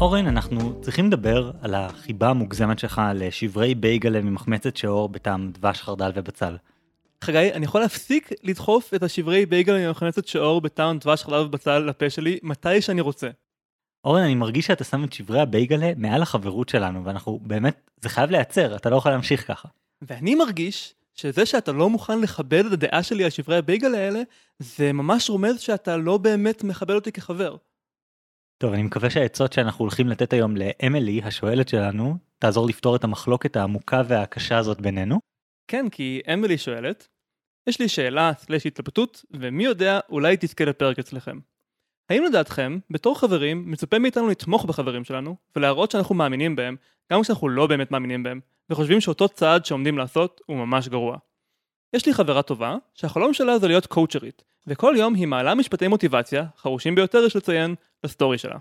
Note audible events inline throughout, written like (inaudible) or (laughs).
אורן, אנחנו צריכים לדבר על החיבה המוגזמת שלך לשברי בייגלה ממחמצת שאור בטעם דבש, חרדל ובצל. חגי, אני יכול להפסיק לדחוף את השברי בייגלה ממחמצת שאור בטעם דבש, חרדל ובצל לפה שלי מתי שאני רוצה. אורן, אני מרגיש שאתה שם את שברי הבייגלה מעל החברות שלנו, ואנחנו באמת, זה חייב להיעצר, אתה לא יכול להמשיך ככה. ואני מרגיש שזה שאתה לא מוכן לכבד את הדעה שלי על שברי הבייגלה האלה, זה ממש רומז שאתה לא באמת מכבד אותי כחבר. טוב, אני מקווה שהעצות שאנחנו הולכים לתת היום לאמילי, השואלת שלנו, תעזור לפתור את המחלוקת העמוקה והקשה הזאת בינינו. כן, כי אמילי שואלת, יש לי שאלה סלש התלבטות, ומי יודע, אולי תזכה לפרק אצלכם. האם לדעתכם, בתור חברים, מצופה מאיתנו לתמוך בחברים שלנו, ולהראות שאנחנו מאמינים בהם, גם כשאנחנו לא באמת מאמינים בהם, וחושבים שאותו צעד שעומדים לעשות הוא ממש גרוע. יש לי חברה טובה, שהחלום שלה זה להיות קואוצ'רית, וכל יום היא מעלה משפטי מוטיבציה, חרושים ביותר יש לציין, לסטורי שלה.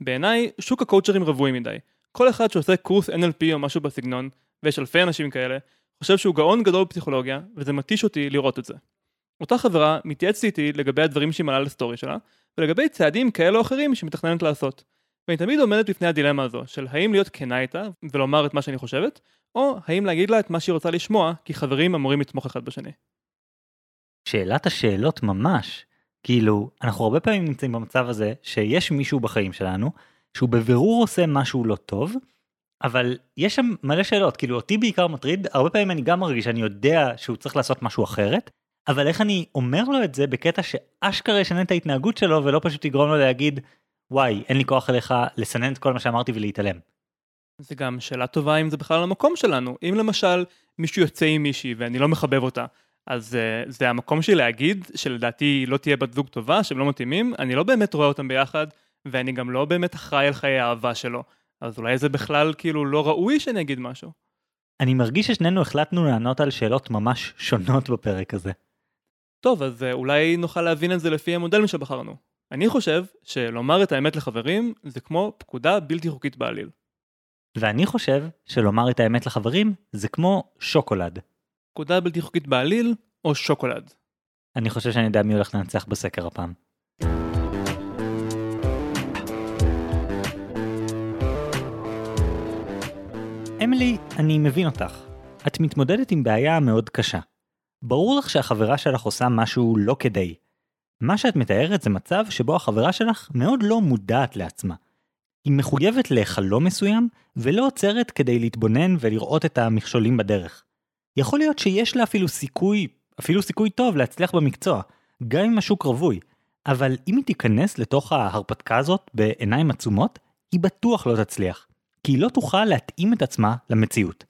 בעיניי, שוק הקואוצ'רים רווי מדי. כל אחד שעושה קורס NLP או משהו בסגנון, ויש אלפי אנשים כאלה, חושב שהוא גאון גדול בפסיכולוגיה, וזה מתיש אותי לראות את זה. אותה חברה מתייעצת איתי לגבי הדברים שהיא מעלה לסטורי שלה, ולגבי צעדים כאלה או אחרים שהיא מתכננת לעשות. ואני תמיד עומדת בפני הדילמה הזו, של האם להיות כנה איתה, ולומר את מה שאני חושבת, או האם להגיד לה את מה שהיא רוצה לשמוע, כי חברים אמורים לתמוך אחד בשני. שאלת השאלות ממש. כאילו, אנחנו הרבה פעמים נמצאים במצב הזה שיש מישהו בחיים שלנו, שהוא בבירור עושה משהו לא טוב, אבל יש שם מלא שאלות, כאילו אותי בעיקר מטריד, הרבה פעמים אני גם מרגיש שאני יודע שהוא צריך לעשות משהו אחרת, אבל איך אני אומר לו את זה בקטע שאשכרה ישנה את ההתנהגות שלו ולא פשוט יגרום לו להגיד, וואי, אין לי כוח אליך לסנן את כל מה שאמרתי ולהתעלם. זה גם שאלה טובה אם זה בכלל המקום שלנו. אם למשל מישהו יוצא עם מישהי ואני לא מחבב אותה, אז uh, זה המקום שלי להגיד שלדעתי לא תהיה בת זוג טובה, שהם לא מתאימים, אני לא באמת רואה אותם ביחד, ואני גם לא באמת אחראי על חיי האהבה שלו. אז אולי זה בכלל כאילו לא ראוי שאני אגיד משהו. אני מרגיש ששנינו החלטנו לענות על שאלות ממש שונות בפרק הזה. טוב, אז uh, אולי נוכל להבין את זה לפי המודל שבחרנו. אני חושב שלומר את האמת לחברים זה כמו פקודה בלתי חוקית בעליל. ואני חושב שלומר את האמת לחברים זה כמו שוקולד. פקודה בלתי חוקית בעליל או שוקולד. אני חושב שאני יודע מי הולך לנצח בסקר הפעם. אמילי, אני מבין אותך. את מתמודדת עם בעיה מאוד קשה. ברור לך שהחברה שלך עושה משהו לא כדי. מה שאת מתארת זה מצב שבו החברה שלך מאוד לא מודעת לעצמה. היא מחויבת לחלום מסוים, ולא עוצרת כדי להתבונן ולראות את המכשולים בדרך. יכול להיות שיש לה אפילו סיכוי, אפילו סיכוי טוב להצליח במקצוע, גם אם השוק רווי, אבל אם היא תיכנס לתוך ההרפתקה הזאת בעיניים עצומות, היא בטוח לא תצליח, כי היא לא תוכל להתאים את עצמה למציאות.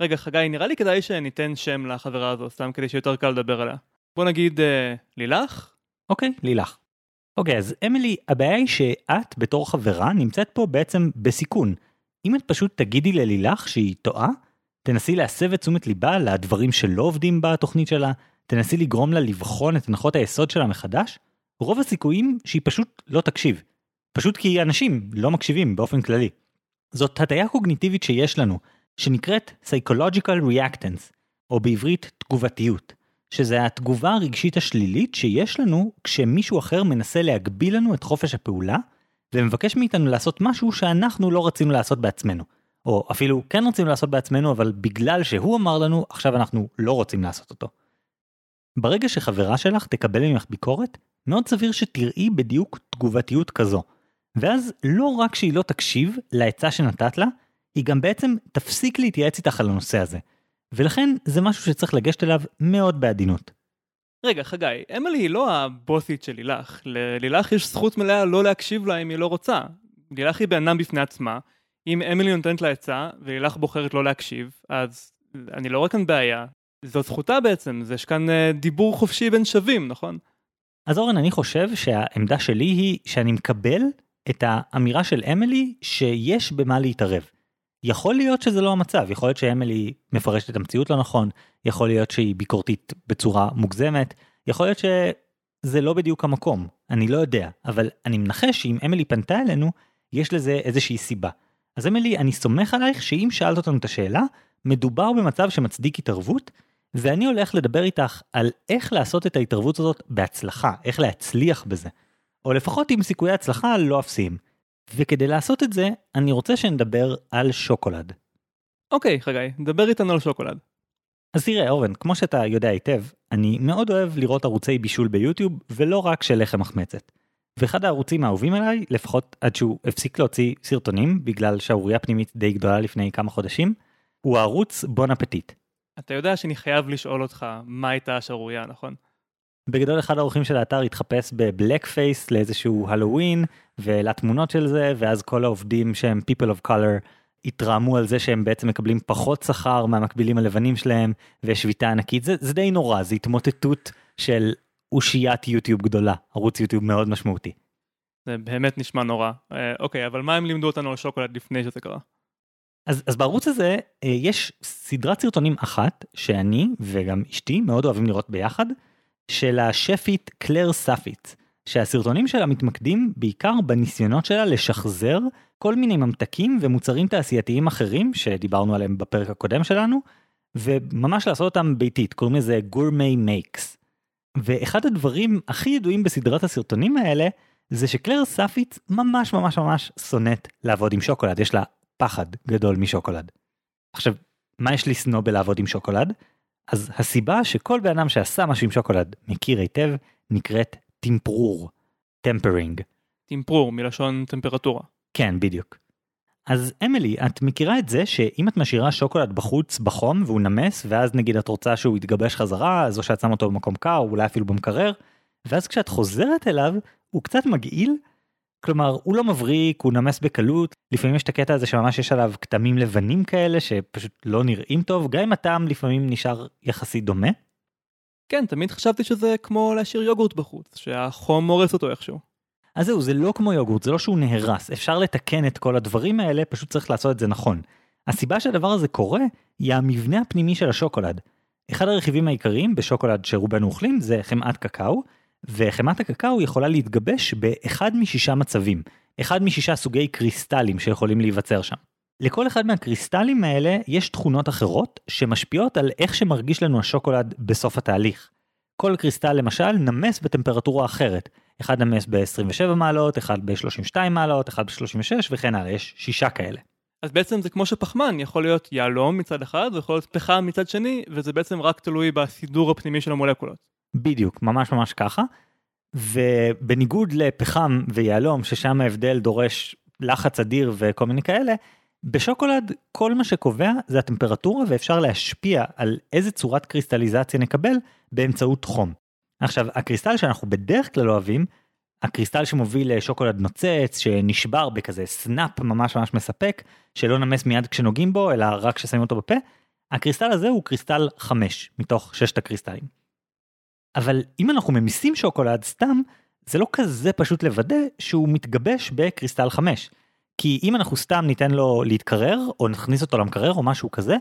רגע, חגי, נראה לי כדאי שניתן שם לחברה הזו, סתם כדי שיותר קל לדבר עליה. בוא נגיד אה, לילך? אוקיי, לילך. אוקיי, אז אמילי, הבעיה היא שאת בתור חברה נמצאת פה בעצם בסיכון. אם את פשוט תגידי ללילך שהיא טועה, תנסי להסב את תשומת ליבה לדברים שלא עובדים בתוכנית שלה, תנסי לגרום לה לבחון את הנחות היסוד שלה מחדש, רוב הסיכויים שהיא פשוט לא תקשיב. פשוט כי אנשים לא מקשיבים באופן כללי. זאת הטיה קוגניטיבית שיש לנו, שנקראת Psychological Reactance, או בעברית תגובתיות, שזה התגובה הרגשית השלילית שיש לנו כשמישהו אחר מנסה להגביל לנו את חופש הפעולה, ומבקש מאיתנו לעשות משהו שאנחנו לא רצינו לעשות בעצמנו. או אפילו כן רוצים לעשות בעצמנו, אבל בגלל שהוא אמר לנו, עכשיו אנחנו לא רוצים לעשות אותו. ברגע שחברה שלך תקבל ממך ביקורת, מאוד סביר שתראי בדיוק תגובתיות כזו. ואז לא רק שהיא לא תקשיב לעצה שנתת לה, היא גם בעצם תפסיק להתייעץ איתך על הנושא הזה. ולכן זה משהו שצריך לגשת אליו מאוד בעדינות. רגע, חגי, אמילי היא לא הבוסית של לילך. ללילך יש זכות מלאה לא להקשיב לה אם היא לא רוצה. לילך היא בן אדם בפני עצמה, אם אמילי נותנת לה עצה ולילך בוחרת לא להקשיב, אז אני לא רואה כאן בעיה. זו זכותה בעצם, יש כאן אה, דיבור חופשי בין שווים, נכון? אז אורן, אני חושב שהעמדה שלי היא שאני מקבל את האמירה של אמילי שיש במה להתערב. יכול להיות שזה לא המצב, יכול להיות שאמילי מפרשת את המציאות לא נכון, יכול להיות שהיא ביקורתית בצורה מוגזמת, יכול להיות שזה לא בדיוק המקום, אני לא יודע, אבל אני מנחש שאם אמילי פנתה אלינו, יש לזה איזושהי סיבה. אז אמילי, אני סומך עלייך שאם שאלת אותנו את השאלה, מדובר במצב שמצדיק התערבות, ואני הולך לדבר איתך על איך לעשות את ההתערבות הזאת בהצלחה, איך להצליח בזה. או לפחות עם סיכויי הצלחה לא אפסיים. וכדי לעשות את זה, אני רוצה שנדבר על שוקולד. אוקיי, חגי, דבר איתנו על שוקולד. אז תראה אורן, כמו שאתה יודע היטב, אני מאוד אוהב לראות ערוצי בישול ביוטיוב, ולא רק של לחם מחמצת. ואחד הערוצים האהובים עליי, לפחות עד שהוא הפסיק להוציא סרטונים, בגלל שערורייה פנימית די גדולה לפני כמה חודשים, הוא הערוץ בון אפטיט. אתה יודע שאני חייב לשאול אותך מה הייתה השערורייה, נכון? בגדול אחד האורחים של האתר התחפש בבלק פייס לאיזשהו הלואוין, והעלה תמונות של זה, ואז כל העובדים שהם people of color התרעמו על זה שהם בעצם מקבלים פחות שכר מהמקבילים הלבנים שלהם, ויש שביתה ענקית, זה, זה די נורא, זה התמוטטות של אושיית יוטיוב גדולה, ערוץ יוטיוב מאוד משמעותי. זה באמת נשמע נורא. אה, אוקיי, אבל מה הם לימדו אותנו על שוקולד לפני שזה קרה? אז, אז בערוץ הזה אה, יש סדרת סרטונים אחת שאני וגם אשתי מאוד אוהבים לראות ביחד, של השפית קלר סאפית, שהסרטונים שלה מתמקדים בעיקר בניסיונות שלה לשחזר כל מיני ממתקים ומוצרים תעשייתיים אחרים שדיברנו עליהם בפרק הקודם שלנו, וממש לעשות אותם ביתית, קוראים לזה גורמי מייקס. ואחד הדברים הכי ידועים בסדרת הסרטונים האלה, זה שקלר סאפית ממש ממש ממש שונאת לעבוד עם שוקולד, יש לה פחד גדול משוקולד. עכשיו, מה יש לשנוא בלעבוד עם שוקולד? אז הסיבה שכל בן אדם שעשה משהו עם שוקולד מכיר היטב, נקראת טמפרור, tempering. טמפרור, מלשון טמפרטורה. כן, בדיוק. אז אמילי, את מכירה את זה שאם את משאירה שוקולד בחוץ בחום והוא נמס, ואז נגיד את רוצה שהוא יתגבש חזרה, אז או שאת שמה אותו במקום קר, אולי אפילו במקרר, ואז כשאת חוזרת אליו, הוא קצת מגעיל. כלומר, הוא לא מבריק, הוא נמס בקלות, לפעמים יש את הקטע הזה שממש יש עליו כתמים לבנים כאלה שפשוט לא נראים טוב, גם אם הטעם לפעמים נשאר יחסית דומה. כן, תמיד חשבתי שזה כמו להשאיר יוגורט בחוץ, שהחום הורס אותו איכשהו. אז זהו, זה לא כמו יוגורט, זה לא שהוא נהרס, אפשר לתקן את כל הדברים האלה, פשוט צריך לעשות את זה נכון. הסיבה שהדבר הזה קורה, היא המבנה הפנימי של השוקולד. אחד הרכיבים העיקריים בשוקולד שרובנו אוכלים זה חמאת קקאו, וחמאת הקקאו יכולה להתגבש באחד משישה מצבים, אחד משישה סוגי קריסטלים שיכולים להיווצר שם. לכל אחד מהקריסטלים האלה יש תכונות אחרות שמשפיעות על איך שמרגיש לנו השוקולד בסוף התהליך. כל קריסטל למשל נמס בטמפרטורה אחרת, אחד נמס ב-27 מעלות, אחד ב-32 מעלות, אחד ב-36 וכן הלאה, יש שישה כאלה. אז בעצם זה כמו שפחמן יכול להיות יהלום מצד אחד ויכול להיות פחם מצד שני, וזה בעצם רק תלוי בסידור הפנימי של המולקולות. בדיוק, ממש ממש ככה. ובניגוד לפחם ויהלום, ששם ההבדל דורש לחץ אדיר וכל מיני כאלה, בשוקולד כל מה שקובע זה הטמפרטורה ואפשר להשפיע על איזה צורת קריסטליזציה נקבל באמצעות חום. עכשיו, הקריסטל שאנחנו בדרך כלל אוהבים, הקריסטל שמוביל לשוקולד נוצץ, שנשבר בכזה snap ממש ממש מספק, שלא נמס מיד כשנוגעים בו, אלא רק כששמים אותו בפה, הקריסטל הזה הוא קריסטל 5 מתוך ששת הקריסטלים. אבל אם אנחנו ממיסים שוקולד סתם, זה לא כזה פשוט לוודא שהוא מתגבש בקריסטל 5. כי אם אנחנו סתם ניתן לו להתקרר, או נכניס אותו למקרר או משהו כזה,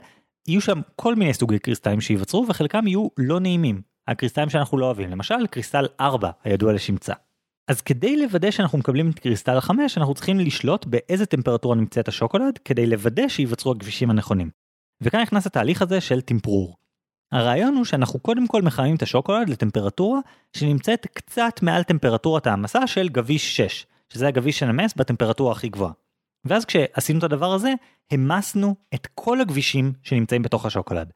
יהיו שם כל מיני סוגי קריסטלים שייווצרו וחלקם יהיו לא נעימים. הקריסטלים שאנחנו לא אוהבים, למשל קריסטל 4 הידוע לשמצה. אז כדי לוודא שאנחנו מקבלים את קריסטל 5 אנחנו צריכים לשלוט באיזה טמפרטורה נמצאת השוקולד כדי לוודא שייווצרו הכבישים הנכונים. וכאן נכנס התהליך הזה של טמפרור. הרעיון הוא שאנחנו קודם כל מחממים את השוקולד לטמפרטורה שנמצאת קצת מעל טמפרטורת ההמסה של גביש 6, שזה הגביש שנמס בטמפרטורה הכי גבוהה. ואז כשעשינו את הדבר הזה, המסנו את כל הגבישים שנמצאים בתוך השוקולד.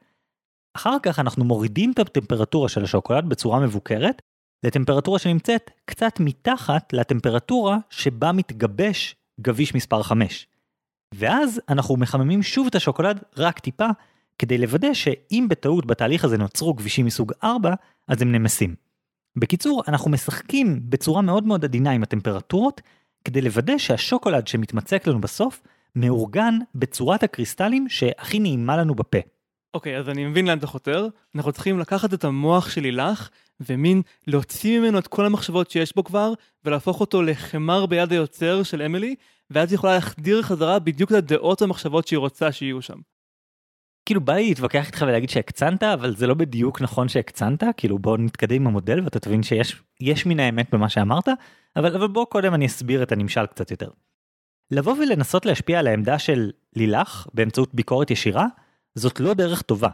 אחר כך אנחנו מורידים את הטמפרטורה של השוקולד בצורה מבוקרת, לטמפרטורה שנמצאת קצת מתחת לטמפרטורה שבה מתגבש גביש מספר 5. ואז אנחנו מחממים שוב את השוקולד רק טיפה, כדי לוודא שאם בטעות בתהליך הזה נוצרו גבישים מסוג 4, אז הם נמסים. בקיצור, אנחנו משחקים בצורה מאוד מאוד עדינה עם הטמפרטורות, כדי לוודא שהשוקולד שמתמצק לנו בסוף, מאורגן בצורת הקריסטלים שהכי נעימה לנו בפה. אוקיי, okay, אז אני מבין לאן אתה חותר. אנחנו צריכים לקחת את המוח של לילך, ומין להוציא ממנו את כל המחשבות שיש בו כבר, ולהפוך אותו לחמר ביד היוצר של אמילי, ואז היא יכולה להחדיר חזרה בדיוק את הדעות והמחשבות שהיא רוצה שיהיו שם. כאילו בא לי להתווכח איתך ולהגיד שהקצנת אבל זה לא בדיוק נכון שהקצנת כאילו בוא נתקדם עם המודל ואתה תבין שיש יש מן האמת במה שאמרת אבל אבל בוא קודם אני אסביר את הנמשל קצת יותר. לבוא ולנסות להשפיע על העמדה של לילך באמצעות ביקורת ישירה זאת לא דרך טובה.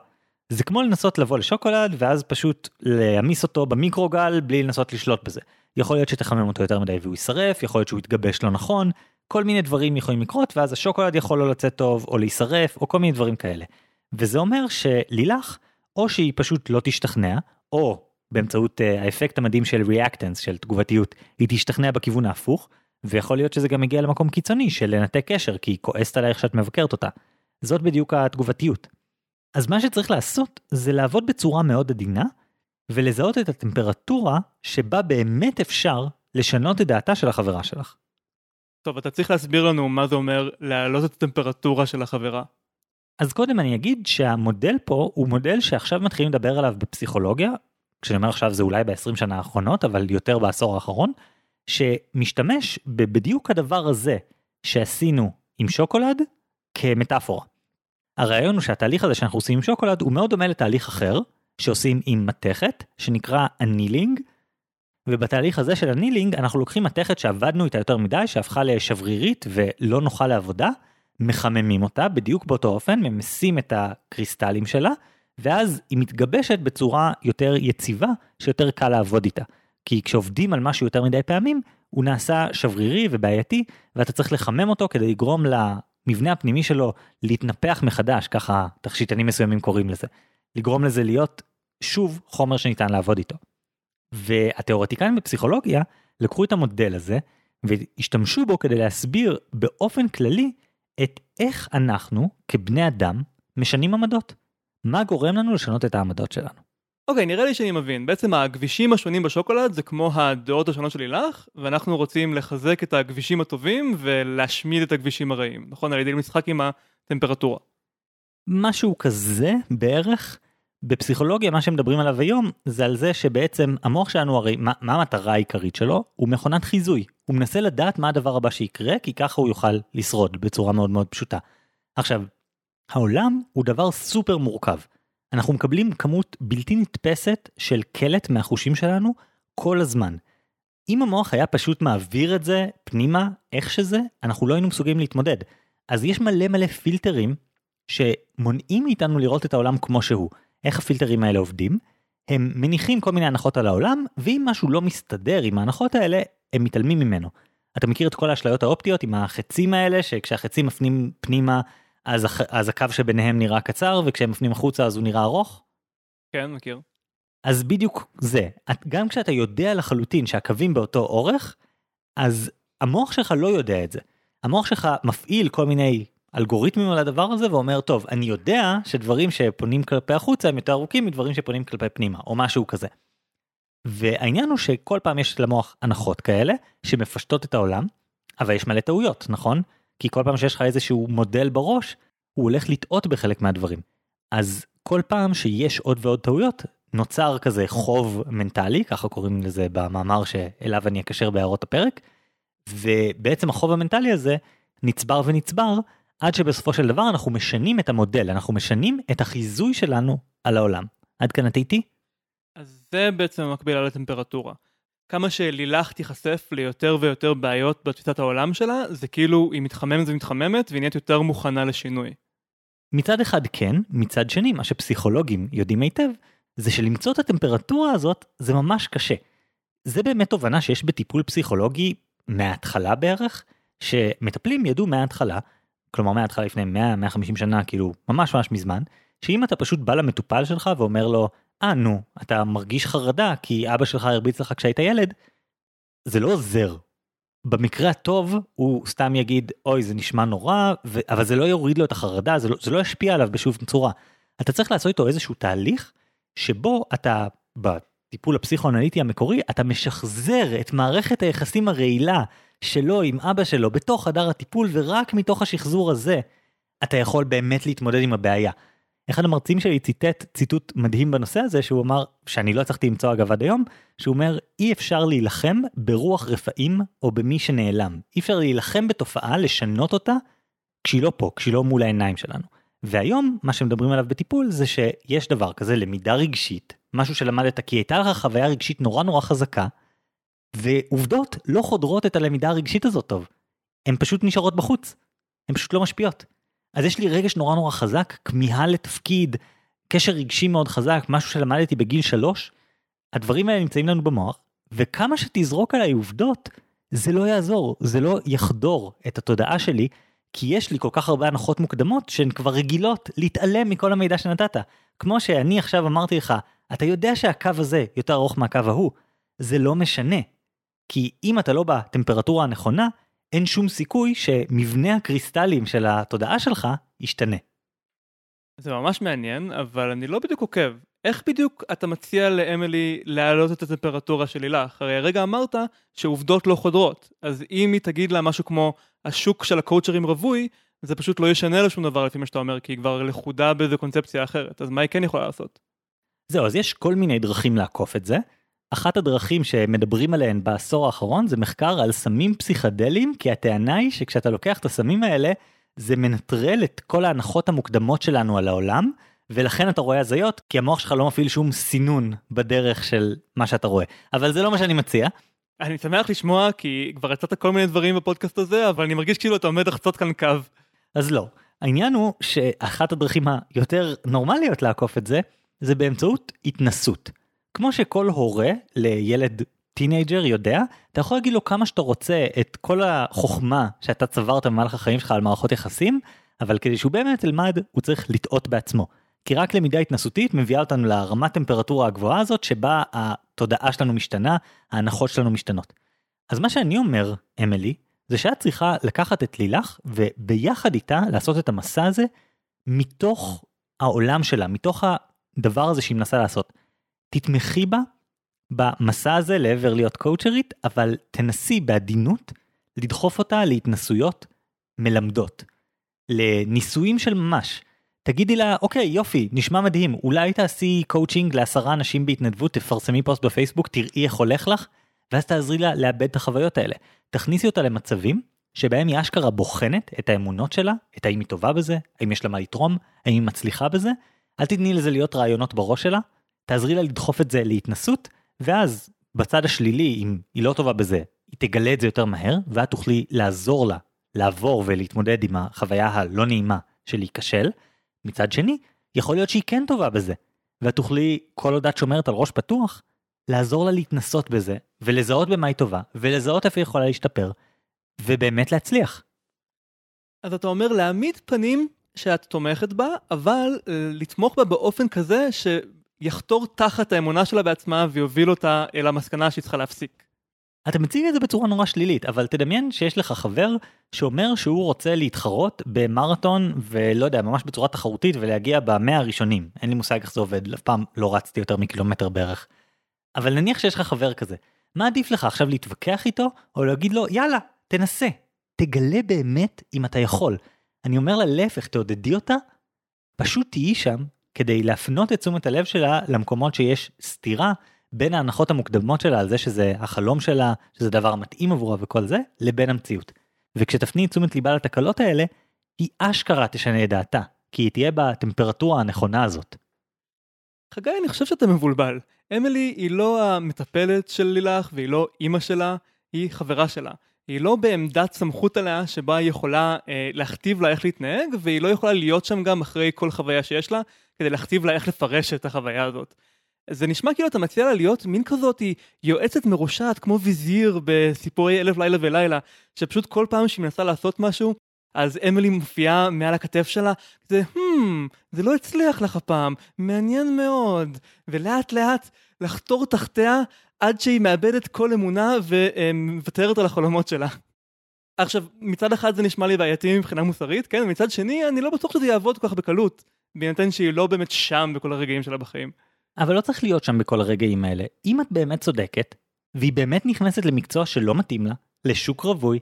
זה כמו לנסות לבוא לשוקולד ואז פשוט להעמיס אותו במיקרוגל בלי לנסות לשלוט בזה. יכול להיות שתחמם אותו יותר מדי והוא יישרף, יכול להיות שהוא יתגבש לא נכון, כל מיני דברים יכולים לקרות ואז השוקולד יכול לא לצאת טוב או להישרף או כל מיני דברים כאלה. וזה אומר שלילך או שהיא פשוט לא תשתכנע או באמצעות uh, האפקט המדהים של ריאקטנס של תגובתיות היא תשתכנע בכיוון ההפוך ויכול להיות שזה גם מגיע למקום קיצוני של לנתק קשר כי היא כועסת עלייך שאת מבקרת אותה. זאת בדיוק התגובתיות. אז מה שצריך לעשות זה לעבוד בצורה מאוד עדינה ולזהות את הטמפרטורה שבה באמת אפשר לשנות את דעתה של החברה שלך. טוב, אתה צריך להסביר לנו מה זה אומר להעלות את הטמפרטורה של החברה. אז קודם אני אגיד שהמודל פה הוא מודל שעכשיו מתחילים לדבר עליו בפסיכולוגיה, כשאני אומר עכשיו זה אולי ב-20 שנה האחרונות, אבל יותר בעשור האחרון, שמשתמש בדיוק הדבר הזה שעשינו עם שוקולד כמטאפורה. הרעיון הוא שהתהליך הזה שאנחנו עושים עם שוקולד הוא מאוד דומה לתהליך אחר שעושים עם מתכת שנקרא annealing. ובתהליך הזה של annealing אנחנו לוקחים מתכת שעבדנו איתה יותר מדי שהפכה לשברירית ולא נוחה לעבודה מחממים אותה בדיוק באותו אופן ממסים את הקריסטלים שלה ואז היא מתגבשת בצורה יותר יציבה שיותר קל לעבוד איתה. כי כשעובדים על משהו יותר מדי פעמים הוא נעשה שברירי ובעייתי ואתה צריך לחמם אותו כדי לגרום למבנה הפנימי שלו להתנפח מחדש ככה תכשיטנים מסוימים קוראים לזה. לגרום לזה להיות שוב חומר שניתן לעבוד איתו. והתיאורטיקאים בפסיכולוגיה לקחו את המודל הזה והשתמשו בו כדי להסביר באופן כללי את איך אנחנו כבני אדם משנים עמדות. מה גורם לנו לשנות את העמדות שלנו. אוקיי, okay, נראה לי שאני מבין. בעצם הכבישים השונים בשוקולד זה כמו הדעות השונות של לילך, ואנחנו רוצים לחזק את הכבישים הטובים ולהשמיד את הכבישים הרעים, נכון? על ידי משחק עם הטמפרטורה. משהו כזה בערך. בפסיכולוגיה מה שמדברים עליו היום זה על זה שבעצם המוח שלנו הרי מה, מה המטרה העיקרית שלו הוא מכונת חיזוי הוא מנסה לדעת מה הדבר הבא שיקרה כי ככה הוא יוכל לשרוד בצורה מאוד מאוד פשוטה. עכשיו העולם הוא דבר סופר מורכב אנחנו מקבלים כמות בלתי נתפסת של קלט מהחושים שלנו כל הזמן. אם המוח היה פשוט מעביר את זה פנימה איך שזה אנחנו לא היינו מסוגלים להתמודד. אז יש מלא מלא פילטרים שמונעים מאיתנו לראות את העולם כמו שהוא. איך הפילטרים האלה עובדים? הם מניחים כל מיני הנחות על העולם, ואם משהו לא מסתדר עם ההנחות האלה, הם מתעלמים ממנו. אתה מכיר את כל האשליות האופטיות עם החצים האלה, שכשהחצים מפנים פנימה, אז, הח... אז הקו שביניהם נראה קצר, וכשהם מפנים החוצה אז הוא נראה ארוך? כן, מכיר. אז בדיוק זה, גם כשאתה יודע לחלוטין שהקווים באותו אורך, אז המוח שלך לא יודע את זה. המוח שלך מפעיל כל מיני אלגוריתמים על הדבר הזה ואומר טוב אני יודע שדברים שפונים כלפי החוצה הם יותר ארוכים מדברים שפונים כלפי פנימה או משהו כזה. והעניין הוא שכל פעם יש למוח הנחות כאלה שמפשטות את העולם אבל יש מלא טעויות נכון כי כל פעם שיש לך איזשהו מודל בראש הוא הולך לטעות בחלק מהדברים. אז כל פעם שיש עוד ועוד טעויות נוצר כזה חוב מנטלי ככה קוראים לזה במאמר שאליו אני אקשר בהערות הפרק. ובעצם החוב המנטלי הזה נצבר ונצבר עד שבסופו של דבר אנחנו משנים את המודל, אנחנו משנים את החיזוי שלנו על העולם. עד כאן את איתי? אז זה בעצם מקביל על הטמפרטורה. כמה שלילך תיחשף ליותר ויותר בעיות בתפיסת העולם שלה, זה כאילו היא מתחממת ומתחממת והיא נהיית יותר מוכנה לשינוי. מצד אחד כן, מצד שני מה שפסיכולוגים יודעים היטב, זה שלמצוא את הטמפרטורה הזאת זה ממש קשה. זה באמת תובנה שיש בטיפול פסיכולוגי מההתחלה בערך, שמטפלים ידעו מההתחלה כלומר מההתחלה לפני 100-150 שנה, כאילו ממש ממש מזמן, שאם אתה פשוט בא למטופל שלך ואומר לו, אה נו, אתה מרגיש חרדה כי אבא שלך הרביץ לך כשהיית ילד, זה לא עוזר. במקרה הטוב הוא סתם יגיד אוי זה נשמע נורא ו... אבל זה לא יוריד לו את החרדה זה לא, זה לא ישפיע עליו בשום צורה. אתה צריך לעשות איתו איזשהו תהליך שבו אתה בטיפול הפסיכואנליטי המקורי אתה משחזר את מערכת היחסים הרעילה שלו עם אבא שלו בתוך חדר הטיפול ורק מתוך השחזור הזה אתה יכול באמת להתמודד עם הבעיה. אחד המרצים שלי ציטט ציטוט מדהים בנושא הזה שהוא אמר שאני לא הצלחתי למצוא אגב עד היום שהוא אומר אי אפשר להילחם ברוח רפאים או במי שנעלם אי אפשר להילחם בתופעה לשנות אותה כשהיא לא פה כשהיא לא מול העיניים שלנו. והיום מה שמדברים עליו בטיפול זה שיש דבר כזה למידה רגשית משהו שלמדת כי הייתה לך חוויה רגשית נורא נורא חזקה ועובדות לא חודרות את הלמידה הרגשית הזאת טוב. הן פשוט נשארות בחוץ. הן פשוט לא משפיעות. אז יש לי רגש נורא נורא חזק, כמיהה לתפקיד, קשר רגשי מאוד חזק, משהו שלמדתי בגיל שלוש. הדברים האלה נמצאים לנו במוח, וכמה שתזרוק עליי עובדות זה לא יעזור, זה לא יחדור את התודעה שלי, כי יש לי כל כך הרבה הנחות מוקדמות שהן כבר רגילות להתעלם מכל המידע שנתת. כמו שאני עכשיו אמרתי לך, אתה יודע שהקו הזה יותר ארוך מהקו ההוא, זה לא משנה. כי אם אתה לא בטמפרטורה הנכונה, אין שום סיכוי שמבנה הקריסטלים של התודעה שלך ישתנה. זה ממש מעניין, אבל אני לא בדיוק עוקב. איך בדיוק אתה מציע לאמילי להעלות את הטמפרטורה של לילך? הרי הרגע אמרת שעובדות לא חודרות. אז אם היא תגיד לה משהו כמו השוק של הקואוצ'רים רווי, זה פשוט לא ישנה לה שום דבר לפי מה שאתה אומר, כי היא כבר לכודה באיזה קונספציה אחרת. אז מה היא כן יכולה לעשות? זהו, אז יש כל מיני דרכים לעקוף את זה. אחת הדרכים שמדברים עליהן בעשור האחרון זה מחקר על סמים פסיכדליים, כי הטענה היא שכשאתה לוקח את הסמים האלה, זה מנטרל את כל ההנחות המוקדמות שלנו על העולם, ולכן אתה רואה הזיות, כי המוח שלך לא מפעיל שום סינון בדרך של מה שאתה רואה. אבל זה לא מה שאני מציע. אני שמח לשמוע, כי כבר יצאת כל מיני דברים בפודקאסט הזה, אבל אני מרגיש כאילו אתה עומד לחצות כאן קו. אז לא. העניין הוא שאחת הדרכים היותר נורמליות לעקוף את זה, זה באמצעות התנסות. כמו שכל הורה לילד teenager יודע, אתה יכול להגיד לו כמה שאתה רוצה את כל החוכמה שאתה צברת במהלך החיים שלך על מערכות יחסים, אבל כדי שהוא באמת ילמד, הוא צריך לטעות בעצמו. כי רק למידה התנסותית מביאה אותנו לרמת טמפרטורה הגבוהה הזאת, שבה התודעה שלנו משתנה, ההנחות שלנו משתנות. אז מה שאני אומר, אמילי, זה שאת צריכה לקחת את לילך, וביחד איתה לעשות את המסע הזה, מתוך העולם שלה, מתוך הדבר הזה שהיא מנסה לעשות. תתמכי בה במסע הזה לעבר להיות קואוצ'רית, אבל תנסי בעדינות לדחוף אותה להתנסויות מלמדות. לניסויים של ממש. תגידי לה, אוקיי, יופי, נשמע מדהים, אולי תעשי קואוצ'ינג לעשרה אנשים בהתנדבות, תפרסמי פוסט בפייסבוק, תראי איך הולך לך, ואז תעזרי לה לאבד את החוויות האלה. תכניסי אותה למצבים שבהם היא אשכרה בוחנת את האמונות שלה, את האם היא טובה בזה, האם יש לה מה לתרום, האם היא מצליחה בזה. אל תתני לזה להיות רעיונות בראש שלה, תעזרי לה לדחוף את זה להתנסות, ואז בצד השלילי, אם היא לא טובה בזה, היא תגלה את זה יותר מהר, ואת תוכלי לעזור לה לעבור ולהתמודד עם החוויה הלא נעימה של להיכשל. מצד שני, יכול להיות שהיא כן טובה בזה, ואת תוכלי, כל עוד את שומרת על ראש פתוח, לעזור לה להתנסות בזה, ולזהות במה היא טובה, ולזהות איפה היא יכולה להשתפר, ובאמת להצליח. אז אתה אומר להעמיד פנים שאת תומכת בה, אבל אה, לתמוך בה באופן כזה שיחתור תחת האמונה שלה בעצמה ויוביל אותה אל המסקנה שהיא צריכה להפסיק. אתה מציג את זה בצורה נורא שלילית, אבל תדמיין שיש לך חבר שאומר שהוא רוצה להתחרות במרתון ולא יודע, ממש בצורה תחרותית ולהגיע במאה הראשונים. אין לי מושג איך זה עובד, אף פעם לא רצתי יותר מקילומטר בערך. אבל נניח שיש לך חבר כזה, מה עדיף לך עכשיו להתווכח איתו, או להגיד לו, יאללה, תנסה, תגלה באמת אם אתה יכול. אני אומר לה להפך, תעודדי אותה, פשוט תהיי שם כדי להפנות את תשומת הלב שלה למקומות שיש סתירה בין ההנחות המוקדמות שלה על זה שזה החלום שלה, שזה דבר מתאים עבורה וכל זה, לבין המציאות. וכשתפני את תשומת ליבה לתקלות האלה, היא אשכרה תשנה את דעתה, כי היא תהיה בטמפרטורה הנכונה הזאת. חגי, אני חושב שאתה מבולבל. אמילי היא לא המטפלת של לילך והיא לא אימא שלה, היא חברה שלה. היא לא בעמדת סמכות עליה שבה היא יכולה אה, להכתיב לה איך להתנהג, והיא לא יכולה להיות שם גם אחרי כל חוויה שיש לה, כדי להכתיב לה איך לפרש את החוויה הזאת. זה נשמע כאילו אתה מציע לה להיות מין כזאת יועצת מרושעת כמו ויזיר בסיפורי אלף לילה ולילה, שפשוט כל פעם שהיא מנסה לעשות משהו, אז אמילי מופיעה מעל הכתף שלה, כזה, hmm, זה לא הצליח לך הפעם, מעניין מאוד, ולאט לאט לחתור תחתיה עד שהיא מאבדת כל אמונה ומוותרת על החלומות שלה. עכשיו, מצד אחד זה נשמע לי בעייתי מבחינה מוסרית, כן? ומצד שני, אני לא בטוח שזה יעבוד כל כך בקלות, בהינתן שהיא לא באמת שם בכל הרגעים שלה בחיים. אבל לא צריך להיות שם בכל הרגעים האלה. אם את באמת צודקת, והיא באמת נכנסת למקצוע שלא מתאים לה, לשוק רווי,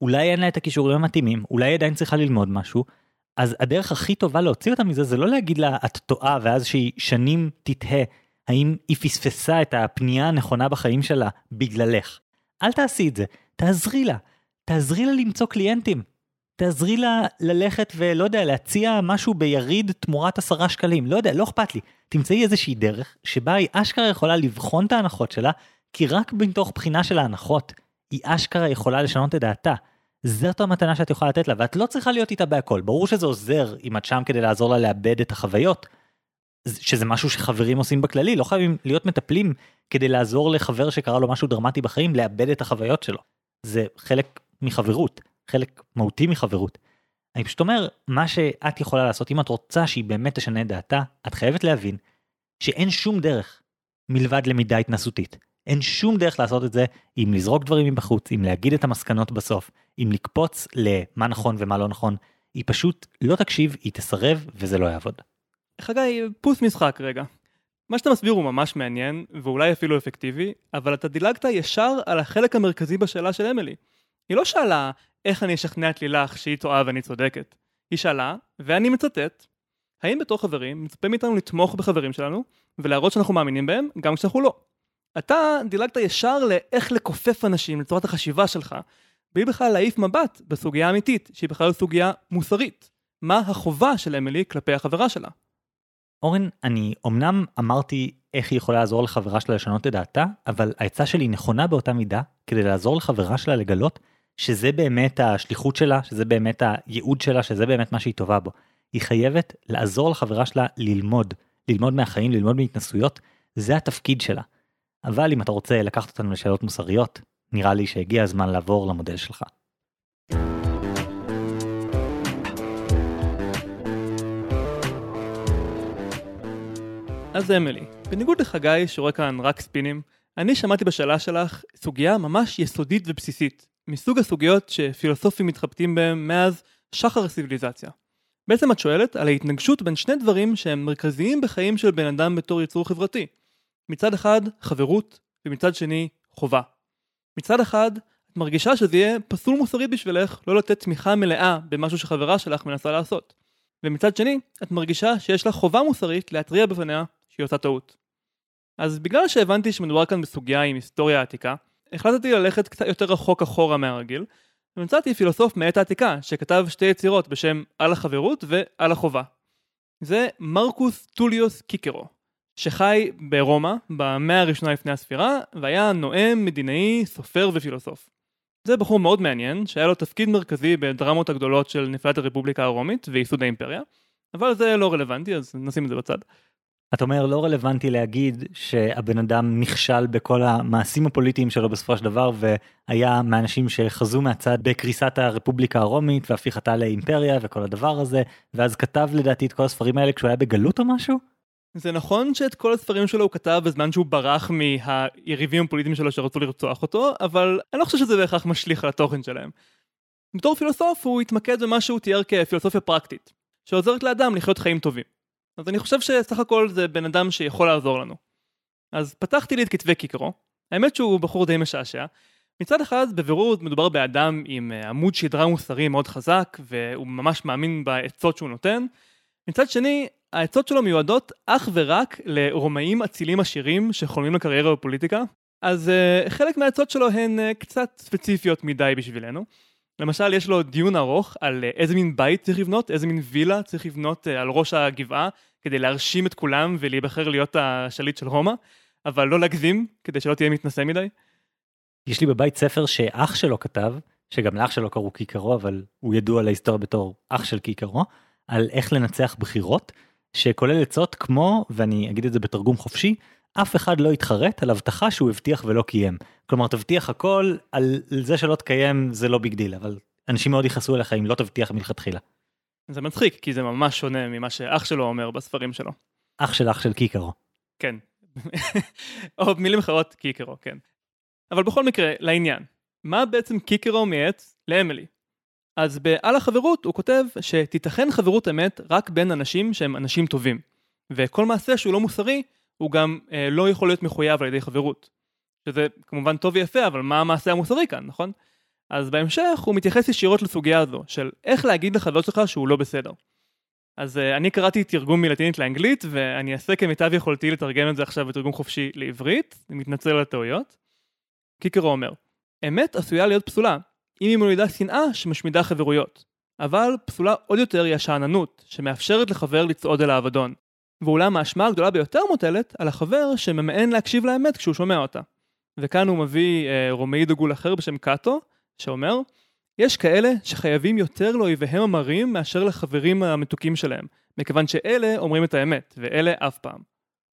אולי אין לה את הכישורים המתאימים, אולי היא עדיין צריכה ללמוד משהו, אז הדרך הכי טובה להוציא אותה מזה זה לא להגיד לה את טועה ואז שהיא שנים תתהה האם היא פספסה את הפנייה הנכונה בחיים שלה בגללך. אל תעשי את זה, תעזרי לה, תעזרי לה למצוא קליינטים. תעזרי לה ללכת ולא יודע, להציע משהו ביריד תמורת עשרה שקלים, לא יודע, לא אכפת לי. תמצאי איזושהי דרך שבה היא אשכרה יכולה לבחון את ההנחות שלה, כי רק מתוך בחינה של ההנחות, היא אשכרה יכולה לשנות את דעתה. זאת המתנה שאת יכולה לתת לה, ואת לא צריכה להיות איתה בהכל. ברור שזה עוזר אם את שם כדי לעזור לה לאבד את החוויות, שזה משהו שחברים עושים בכללי, לא חייבים להיות מטפלים כדי לעזור לחבר שקרה לו משהו דרמטי בחיים לאבד את החוויות שלו. זה חלק מחברות, חלק מהותי מחברות. אני פשוט אומר, מה שאת יכולה לעשות, אם את רוצה שהיא באמת תשנה את דעתה, את חייבת להבין שאין שום דרך מלבד למידה התנסותית. אין שום דרך לעשות את זה אם לזרוק דברים מבחוץ, אם להגיד את המסקנות בסוף, אם לקפוץ למה נכון ומה לא נכון. היא פשוט לא תקשיב, היא תסרב וזה לא יעבוד. חגי, פוס משחק רגע. מה שאתה מסביר הוא ממש מעניין, ואולי אפילו אפקטיבי, אבל אתה דילגת ישר על החלק המרכזי בשאלה של אמילי. היא לא שאלה איך אני אשכנע את לילך שהיא טועה ואני צודקת. היא שאלה, ואני מצטט, האם בתור חברים מצפה מאיתנו לתמוך בחברים שלנו ולהראות שאנחנו מאמינים בהם גם כשאנחנו לא. אתה דילגת ישר לאיך לכופף אנשים לצורת החשיבה שלך, בלי בכלל להעיף מבט בסוגיה אמיתית, שהיא בכלל סוגיה מוסרית. מה החובה של אמילי כלפי החברה שלה? אורן, אני אמנם אמרתי איך היא יכולה לעזור לחברה שלה לשנות את דעתה, אבל העצה שלי נכונה באותה מידה כדי לעזור לחברה שלה לגלות שזה באמת השליחות שלה, שזה באמת הייעוד שלה, שזה באמת מה שהיא טובה בו. היא חייבת לעזור לחברה שלה ללמוד, ללמוד מהחיים, ללמוד מהתנסויות, זה התפקיד שלה. אבל אם אתה רוצה לקחת אותנו לשאלות מוסריות, נראה לי שהגיע הזמן לעבור למודל שלך. אז אמילי, בניגוד לחגי שרואה כאן רק ספינים, אני שמעתי בשאלה שלך סוגיה ממש יסודית ובסיסית, מסוג הסוגיות שפילוסופים מתחבטים בהם מאז שחר הסיביליזציה. בעצם את שואלת על ההתנגשות בין שני דברים שהם מרכזיים בחיים של בן אדם בתור יצור חברתי. מצד אחד, חברות, ומצד שני, חובה. מצד אחד, את מרגישה שזה יהיה פסול מוסרית בשבילך לא לתת תמיכה מלאה במשהו שחברה שלך מנסה לעשות. ומצד שני, את מרגישה שיש לך חובה מוסרית להתריע בפניה שהיא עושה טעות. אז בגלל שהבנתי שמדובר כאן בסוגיה עם היסטוריה עתיקה, החלטתי ללכת קצת יותר רחוק אחורה מהרגיל, ומצאתי פילוסוף מעת העתיקה שכתב שתי יצירות בשם על החברות ועל החובה. זה מרקוס טוליוס קיקרו, שחי ברומא במאה הראשונה לפני הספירה, והיה נואם, מדינאי, סופר ופילוסוף. זה בחור מאוד מעניין, שהיה לו תפקיד מרכזי בדרמות הגדולות של נפילת הרפובליקה הרומית וייסוד האימפריה, אבל זה לא רלוונטי, אז נשים את זה בצד. אתה אומר לא רלוונטי להגיד שהבן אדם נכשל בכל המעשים הפוליטיים שלו בסופו של דבר והיה מהאנשים שחזו מהצד בקריסת הרפובליקה הרומית והפיכתה לאימפריה וכל הדבר הזה ואז כתב לדעתי את כל הספרים האלה כשהוא היה בגלות או משהו? זה נכון שאת כל הספרים שלו הוא כתב בזמן שהוא ברח מהיריבים הפוליטיים שלו שרצו לרצוח אותו, אבל אני לא חושב שזה בהכרח משליך על התוכן שלהם. בתור פילוסוף הוא התמקד במה שהוא תיאר כפילוסופיה פרקטית, שעוזרת לאדם לחיות חיים טובים. אז אני חושב שסך הכל זה בן אדם שיכול לעזור לנו. אז פתחתי לי את כתבי קיקרו, האמת שהוא בחור די משעשע. מצד אחד, בבירור מדובר באדם עם אה, עמוד שדרה מוסרי מאוד חזק, והוא ממש מאמין בעצות שהוא נותן. מצד שני, העצות שלו מיועדות אך ורק לרומאים אצילים עשירים שחולמים לקריירה בפוליטיקה. אז uh, חלק מהעצות שלו הן uh, קצת ספציפיות מדי בשבילנו. למשל, יש לו דיון ארוך על uh, איזה מין בית צריך לבנות, איזה מין וילה צריך לבנות uh, על ראש הגבעה, כדי להרשים את כולם ולהיבחר להיות השליט של רומא, אבל לא להגזים, כדי שלא תהיה מתנשא מדי. יש לי בבית ספר שאח שלו כתב, שגם לאח שלו קראו קיקרו, אבל הוא ידוע להיסטוריה בתור אח של קיקרו, על איך לנצח בחירות, שכולל עצות כמו, ואני אגיד את זה בתרגום חופשי, אף אחד לא יתחרט על הבטחה שהוא הבטיח ולא קיים. כלומר, תבטיח הכל, על זה שלא תקיים זה לא big deal, אבל אנשים מאוד יכעסו עליך אם לא תבטיח מלכתחילה. זה מצחיק, כי זה ממש שונה ממה שאח שלו אומר בספרים שלו. אח של אח של קיקרו. כן. (laughs) או במילים אחרות, קיקרו, כן. אבל בכל מקרה, לעניין. מה בעצם קיקרו מייעץ לאמילי? אז ב"על החברות" הוא כותב שתיתכן חברות אמת רק בין אנשים שהם אנשים טובים. וכל מעשה שהוא לא מוסרי, הוא גם אה, לא יכול להיות מחויב על ידי חברות. שזה כמובן טוב ויפה, אבל מה המעשה המוסרי כאן, נכון? אז בהמשך הוא מתייחס ישירות לסוגיה הזו, של איך להגיד לחבר שלך שהוא לא בסדר. אז uh, אני קראתי תרגום מלטינית לאנגלית, ואני אעשה כמיטב יכולתי לתרגם את זה עכשיו בתרגום חופשי לעברית, אני מתנצל על הטעויות. קיקרו אומר, אמת עשויה להיות פסולה, אם היא מולידה שנאה שמשמידה חברויות. אבל פסולה עוד יותר היא השאננות, שמאפשרת לחבר לצעוד אל האבדון. ואולם האשמה הגדולה ביותר מוטלת על החבר שממאן להקשיב לאמת כשהוא שומע אותה. וכאן הוא מביא אה, רומאי דגול אחר בשם קאטו, שאומר, יש כאלה שחייבים יותר לאויביהם המרים מאשר לחברים המתוקים שלהם, מכיוון שאלה אומרים את האמת, ואלה אף פעם.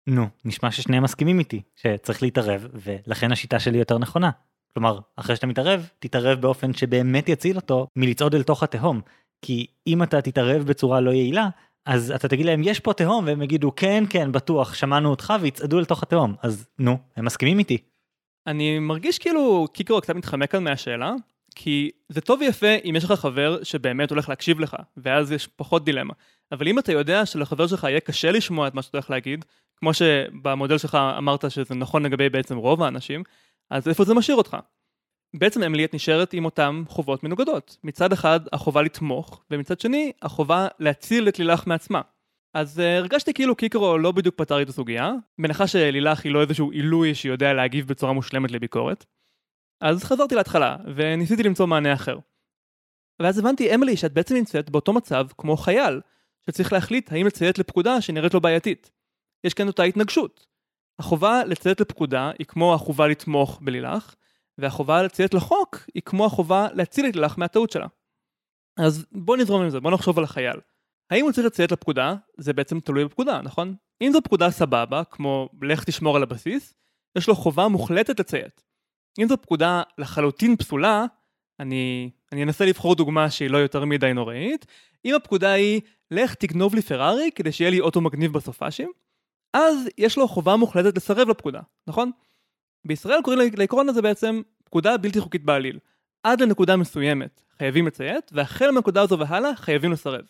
נו, נשמע ששניהם מסכימים איתי, שצריך להתערב, ולכן השיטה שלי יותר נכונה. כלומר, אחרי שאתה מתערב, תתערב באופן שבאמת יציל אותו מלצעוד אל תוך התהום. כי אם אתה תתערב בצורה לא יעילה, אז אתה תגיד להם יש פה תהום והם יגידו כן כן בטוח שמענו אותך ויצעדו אל תוך התהום אז נו הם מסכימים איתי. אני מרגיש כאילו קיקרו קצת מתחמק כאן מהשאלה כי זה טוב ויפה אם יש לך חבר שבאמת הולך להקשיב לך ואז יש פחות דילמה אבל אם אתה יודע שלחבר שלך יהיה קשה לשמוע את מה שאתה הולך להגיד כמו שבמודל שלך אמרת שזה נכון לגבי בעצם רוב האנשים אז איפה זה משאיר אותך. בעצם אמילי את נשארת עם אותן חובות מנוגדות. מצד אחד החובה לתמוך, ומצד שני החובה להציל את לילך מעצמה. אז uh, הרגשתי כאילו קיקרו לא בדיוק פתר לי את הסוגיה, בהנחה שלילך היא לא איזשהו עילוי שיודע להגיב בצורה מושלמת לביקורת. אז חזרתי להתחלה, וניסיתי למצוא מענה אחר. ואז הבנתי, אמילי, שאת בעצם נמצאת באותו מצב כמו חייל, שצריך להחליט האם לציית לפקודה שנראית לו בעייתית. יש כאן אותה התנגשות. החובה לציית לפקודה היא כמו החובה לתמוך בלילך, והחובה לציית לחוק היא כמו החובה להציל את לילך מהטעות שלה. אז בוא נזרום עם זה, בוא נחשוב על החייל. האם הוא צריך לציית לפקודה? זה בעצם תלוי בפקודה, נכון? אם זו פקודה סבבה, כמו לך תשמור על הבסיס, יש לו חובה מוחלטת לציית. אם זו פקודה לחלוטין פסולה, אני, אני אנסה לבחור דוגמה שהיא לא יותר מדי נוראית. אם הפקודה היא, לך תגנוב לי פרארי כדי שיהיה לי אוטו מגניב בסופאשים, אז יש לו חובה מוחלטת לסרב לפקודה, נכון? בישראל קוראים לעקרון הזה בעצם פקודה בלתי חוקית בעליל. עד לנקודה מסוימת חייבים לציית, והחל מהנקודה הזו והלאה חייבים לסרב.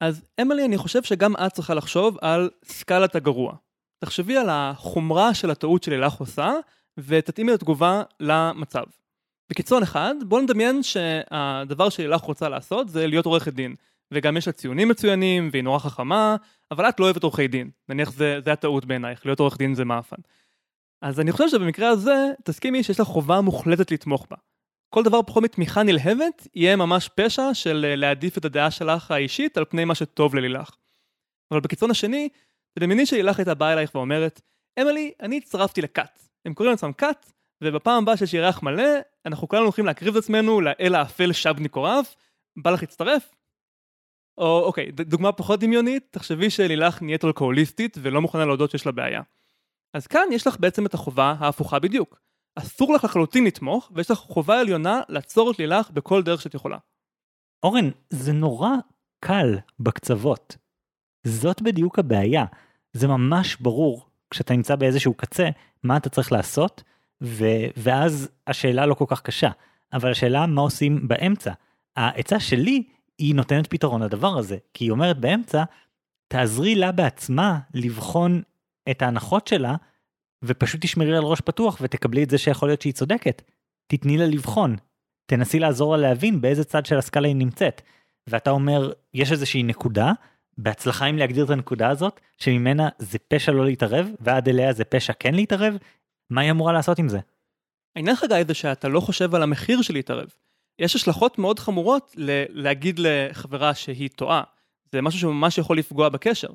אז אמילי, אני חושב שגם את צריכה לחשוב על סקלת הגרוע. תחשבי על החומרה של הטעות שלילך עושה, ותתאימי את התגובה למצב. בקיצון אחד, בואו נדמיין שהדבר שלילך רוצה לעשות זה להיות עורכת דין. וגם יש לה ציונים מצוינים, והיא נורא חכמה, אבל את לא אוהבת עורכי דין. נניח זה, זה הטעות בעינייך, להיות עורך דין זה מאפן. אז אני חושב שבמקרה הזה, תסכימי שיש לך חובה מוחלטת לתמוך בה. כל דבר פחות מתמיכה נלהבת, יהיה ממש פשע של אה, להעדיף את הדעה שלך האישית על פני מה שטוב ללילך. אבל בקיצון השני, תדמייני שלילך הייתה באה אלייך ואומרת, אמילי, אני הצטרפתי לכת. הם קוראים לעצמם כת, ובפעם הבאה שיש ירח מלא, אנחנו כולנו הולכים להקריב את עצמנו לאל האפל שבני קורב, בא לך להצטרף? או אוקיי, דוגמה פחות דמיונית, תחשבי שלילך נהיית אלכוהוליסטית ולא מוכנה להודות שיש לה בעיה. אז כאן יש לך בעצם את החובה ההפוכה בדיוק. אסור לך לחלוטין לתמוך, ויש לך חובה עליונה לעצור את לילך בכל דרך שאת יכולה. אורן, זה נורא קל בקצוות. זאת בדיוק הבעיה. זה ממש ברור כשאתה נמצא באיזשהו קצה, מה אתה צריך לעשות, ו... ואז השאלה לא כל כך קשה. אבל השאלה מה עושים באמצע. העצה שלי היא נותנת פתרון לדבר הזה, כי היא אומרת באמצע, תעזרי לה בעצמה לבחון את ההנחות שלה, ופשוט תשמרי על ראש פתוח ותקבלי את זה שיכול להיות שהיא צודקת. תתני לה לבחון. תנסי לעזור לה להבין באיזה צד של הסקאלה היא נמצאת. ואתה אומר, יש איזושהי נקודה, בהצלחה אם להגדיר את הנקודה הזאת, שממנה זה פשע לא להתערב, ועד אליה זה פשע כן להתערב, מה היא אמורה לעשות עם זה? העניין לך גיא זה שאתה לא חושב על המחיר של להתערב. יש השלכות מאוד חמורות ל- להגיד לחברה שהיא טועה. זה משהו שממש יכול לפגוע בקשר.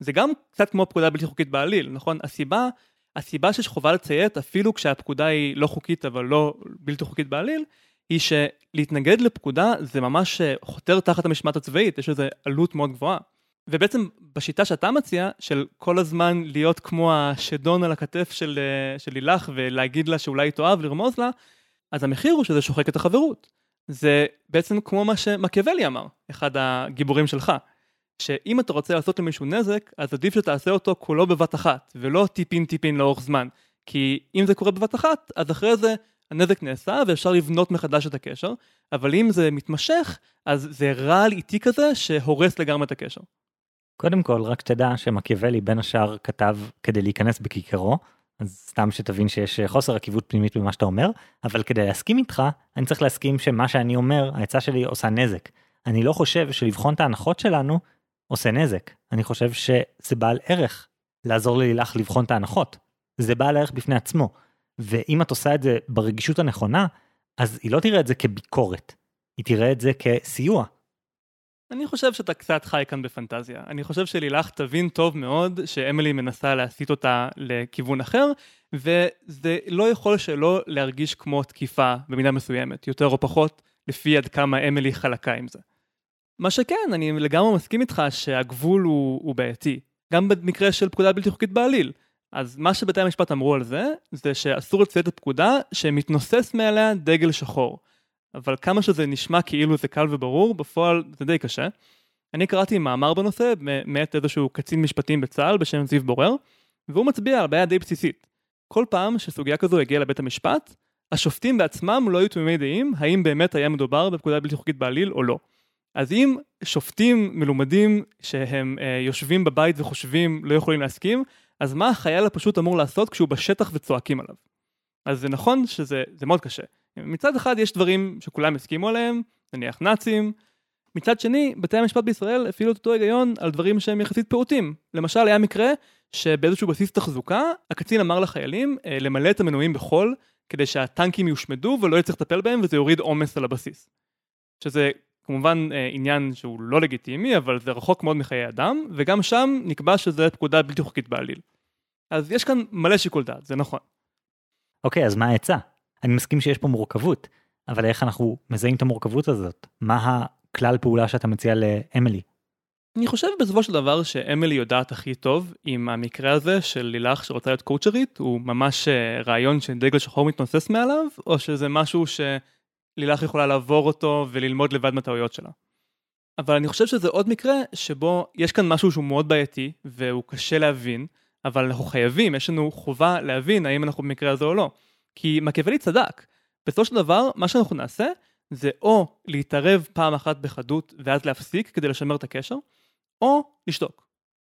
זה גם קצת כמו פקודה בלתי חוקית בעליל, נכון? הסיבה, הסיבה שיש חובה לציית אפילו כשהפקודה היא לא חוקית אבל לא בלתי חוקית בעליל, היא שלהתנגד לפקודה זה ממש אה, חותר תחת המשמעת הצבאית, יש לזה עלות מאוד גבוהה. ובעצם בשיטה שאתה מציע, של כל הזמן להיות כמו השדון על הכתף של, אה, של לילך ולהגיד לה שאולי היא טועה ולרמוז לה, אז המחיר הוא שזה שוחק את החברות. זה בעצם כמו מה שמקיאוולי אמר, אחד הגיבורים שלך. שאם אתה רוצה לעשות למישהו נזק, אז עדיף שתעשה אותו כולו בבת אחת, ולא טיפין טיפין לאורך זמן. כי אם זה קורה בבת אחת, אז אחרי זה הנזק נעשה ואפשר לבנות מחדש את הקשר, אבל אם זה מתמשך, אז זה רעל איטי כזה שהורס לגמרי את הקשר. קודם כל, רק תדע שמקיאוולי בין השאר כתב כדי להיכנס בכיכרו, אז סתם שתבין שיש חוסר עקיבות פנימית במה שאתה אומר, אבל כדי להסכים איתך, אני צריך להסכים שמה שאני אומר, העצה שלי עושה נזק. אני לא חושב שלבחון את ההנחות שלנו עושה נזק. אני חושב שזה בעל ערך לעזור ללילך לבחון את ההנחות. זה בעל ערך בפני עצמו. ואם את עושה את זה ברגישות הנכונה, אז היא לא תראה את זה כביקורת, היא תראה את זה כסיוע. אני חושב שאתה קצת חי כאן בפנטזיה. אני חושב שלילך תבין טוב מאוד שאמילי מנסה להסיט אותה לכיוון אחר, וזה לא יכול שלא להרגיש כמו תקיפה במידה מסוימת, יותר או פחות, לפי עד כמה אמילי חלקה עם זה. מה שכן, אני לגמרי מסכים איתך שהגבול הוא, הוא בעייתי. גם במקרה של פקודה בלתי חוקית בעליל. אז מה שבתי המשפט אמרו על זה, זה שאסור לציית לפקודה שמתנוסס מעליה דגל שחור. אבל כמה שזה נשמע כאילו זה קל וברור, בפועל זה די קשה. אני קראתי מאמר בנושא מאת איזשהו קצין משפטים בצה"ל בשם זיו בורר, והוא מצביע על בעיה די בסיסית. כל פעם שסוגיה כזו הגיעה לבית המשפט, השופטים בעצמם לא היו תמימי דעים האם באמת היה מדובר בפקודה בלתי חוקית בעליל או לא. אז אם שופטים מלומדים שהם אה, יושבים בבית וחושבים לא יכולים להסכים, אז מה החייל הפשוט אמור לעשות כשהוא בשטח וצועקים עליו? אז זה נכון שזה מאוד קשה. מצד אחד יש דברים שכולם הסכימו עליהם, נניח נאצים, מצד שני, בתי המשפט בישראל הפעילו את אותו היגיון על דברים שהם יחסית פעוטים. למשל, היה מקרה שבאיזשהו בסיס תחזוקה, הקצין אמר לחיילים אה, למלא את המנועים בחול, כדי שהטנקים יושמדו ולא יצטרך לטפל בהם וזה יוריד עומס על הבסיס. שזה כמובן אה, עניין שהוא לא לגיטימי, אבל זה רחוק מאוד מחיי אדם, וגם שם נקבע שזה פקודה בלתי חוקית בעליל. אז יש כאן מלא שיקול דעת, זה נכון. אוקיי, אז מה העצה? אני מסכים שיש פה מורכבות, אבל איך אנחנו מזהים את המורכבות הזאת? מה הכלל פעולה שאתה מציע לאמילי? אני חושב בסופו של דבר שאמילי יודעת הכי טוב עם המקרה הזה של לילך שרוצה להיות קואוצ'רית, הוא ממש אה, רעיון שדגל שחור מתנוסס מעליו, או שזה משהו שלילך יכולה לעבור אותו וללמוד לבד מהטעויות שלה. אבל אני חושב שזה עוד מקרה שבו יש כאן משהו שהוא מאוד בעייתי והוא קשה להבין, אבל אנחנו חייבים, יש לנו חובה להבין האם אנחנו במקרה הזה או לא. כי מקיאוולי צדק. בסופו של דבר, מה שאנחנו נעשה זה או להתערב פעם אחת בחדות ואז להפסיק כדי לשמר את הקשר, או לשתוק.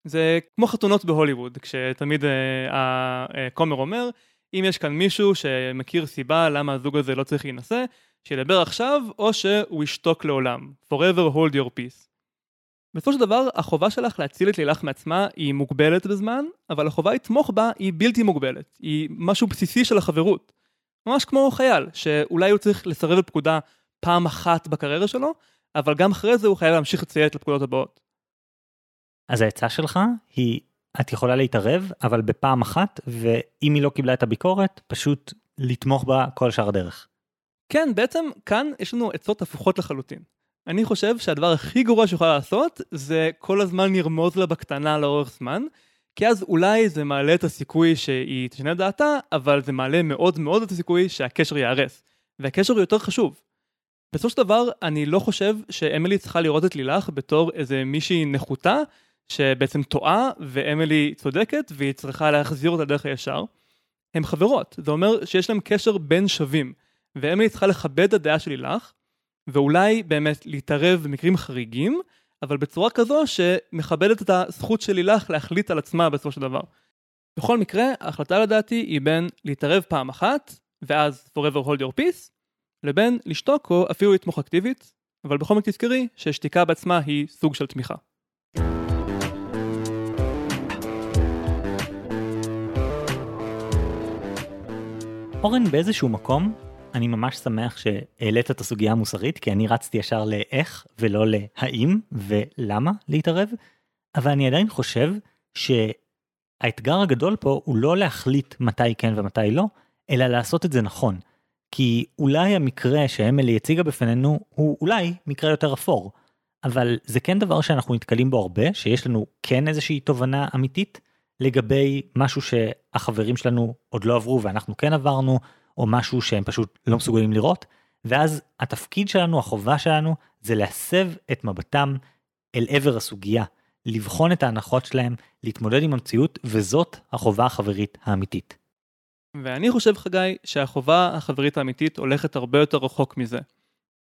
זה כמו חתונות בהוליווד, כשתמיד אה, הכומר אומר, אם יש כאן מישהו שמכיר סיבה למה הזוג הזה לא צריך להינשא, שידבר עכשיו, או שהוא ישתוק לעולם. forever hold your peace. בסופו של דבר, החובה שלך להציל את לילך מעצמה היא מוגבלת בזמן, אבל החובה לתמוך בה היא בלתי מוגבלת. היא משהו בסיסי של החברות. ממש כמו חייל, שאולי הוא צריך לסרב לפקודה פעם אחת בקריירה שלו, אבל גם אחרי זה הוא חייב להמשיך לציית לפקודות הבאות. אז העצה שלך היא, את יכולה להתערב, אבל בפעם אחת, ואם היא לא קיבלה את הביקורת, פשוט לתמוך בה כל שאר הדרך. כן, בעצם כאן יש לנו עצות הפוכות לחלוטין. אני חושב שהדבר הכי גרוע שיכולה לעשות, זה כל הזמן לרמוז לה בקטנה לאורך זמן, כי אז אולי זה מעלה את הסיכוי שהיא תשנה דעתה, אבל זה מעלה מאוד מאוד את הסיכוי שהקשר ייהרס. והקשר הוא יותר חשוב. בסופו של דבר, אני לא חושב שאמילי צריכה לראות את לילך בתור איזה מישהי נחותה, שבעצם טועה, ואמילי צודקת, והיא צריכה להחזיר אותה דרך הישר. הן חברות, זה אומר שיש להם קשר בין שווים, ואמילי צריכה לכבד את הדעה של לילך, ואולי באמת להתערב במקרים חריגים, אבל בצורה כזו שמכבדת את הזכות של לילך להחליט על עצמה בסופו של דבר. בכל מקרה, ההחלטה לדעתי היא בין להתערב פעם אחת, ואז forever hold your peace, לבין לשתוק או אפילו לתמוך אקטיבית, אבל בכל מקרה תזכרי ששתיקה בעצמה היא סוג של תמיכה. אורן, באיזשהו מקום, אני ממש שמח שהעלית את הסוגיה המוסרית, כי אני רצתי ישר לאיך ולא להאם ולמה להתערב, אבל אני עדיין חושב שהאתגר הגדול פה הוא לא להחליט מתי כן ומתי לא, אלא לעשות את זה נכון. כי אולי המקרה שאמילי הציגה בפנינו הוא אולי מקרה יותר אפור, אבל זה כן דבר שאנחנו נתקלים בו הרבה, שיש לנו כן איזושהי תובנה אמיתית לגבי משהו שהחברים שלנו עוד לא עברו ואנחנו כן עברנו, או משהו שהם פשוט לא מסוגלים לראות, ואז התפקיד שלנו, החובה שלנו, זה להסב את מבטם אל עבר הסוגיה, לבחון את ההנחות שלהם, להתמודד עם המציאות, וזאת החובה החברית האמיתית. ואני חושב, חגי, שהחובה החברית האמיתית הולכת הרבה יותר רחוק מזה.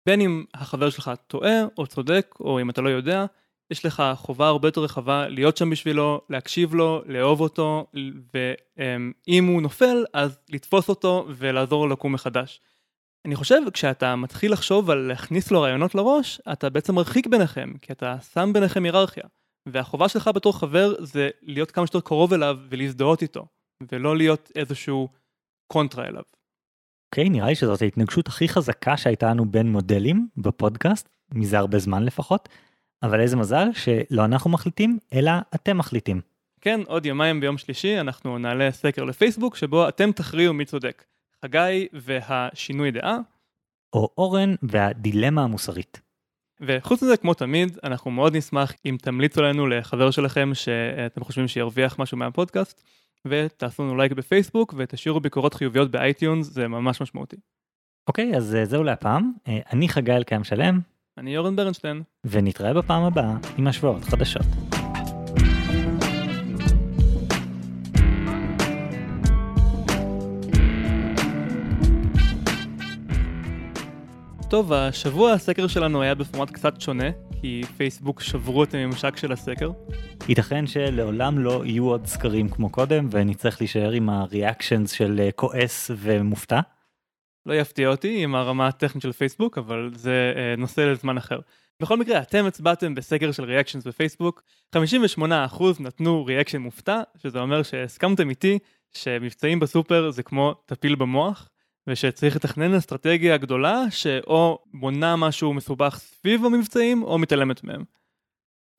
בין אם החבר שלך טועה או צודק, או אם אתה לא יודע, יש לך חובה הרבה יותר רחבה להיות שם בשבילו, להקשיב לו, לאהוב אותו, ואם הוא נופל, אז לתפוס אותו ולעזור לו לקום מחדש. אני חושב, כשאתה מתחיל לחשוב על להכניס לו רעיונות לראש, אתה בעצם מרחיק ביניכם, כי אתה שם ביניכם היררכיה. והחובה שלך בתור חבר זה להיות כמה שיותר קרוב אליו ולהזדהות איתו, ולא להיות איזשהו קונטרה אליו. אוקיי, okay, נראה לי שזאת ההתנגשות הכי חזקה שהייתה לנו בין מודלים בפודקאסט, מזה הרבה זמן לפחות. אבל איזה מזל שלא אנחנו מחליטים, אלא אתם מחליטים. כן, עוד יומיים ביום שלישי אנחנו נעלה סקר לפייסבוק שבו אתם תכריעו מי צודק. חגי והשינוי דעה. או אורן והדילמה המוסרית. וחוץ מזה, כמו תמיד, אנחנו מאוד נשמח אם תמליצו לנו לחבר שלכם שאתם חושבים שירוויח משהו מהפודקאסט. ותעשו לנו לייק בפייסבוק ותשאירו ביקורות חיוביות ב iTunes, זה ממש משמעותי. אוקיי, אז אה, זהו להפעם. אה, אני חגי אלקיים שלם, אני אורן ברנשטיין. ונתראה בפעם הבאה עם השוואות חדשות. טוב, השבוע הסקר שלנו היה בפורמט קצת שונה, כי פייסבוק שברו את הממשק של הסקר. ייתכן שלעולם לא יהיו עוד סקרים כמו קודם, ונצטרך להישאר עם ה reactions של אה, כועס ומופתע. לא יפתיע אותי עם הרמה הטכנית של פייסבוק, אבל זה אה, נושא לזמן אחר. בכל מקרה, אתם הצבעתם בסקר של reactions בפייסבוק, 58% נתנו reaction מופתע, שזה אומר שהסכמתם איתי שמבצעים בסופר זה כמו טפיל במוח, ושצריך לתכנן אסטרטגיה גדולה שהוא בונה משהו מסובך סביב המבצעים או מתעלמת מהם.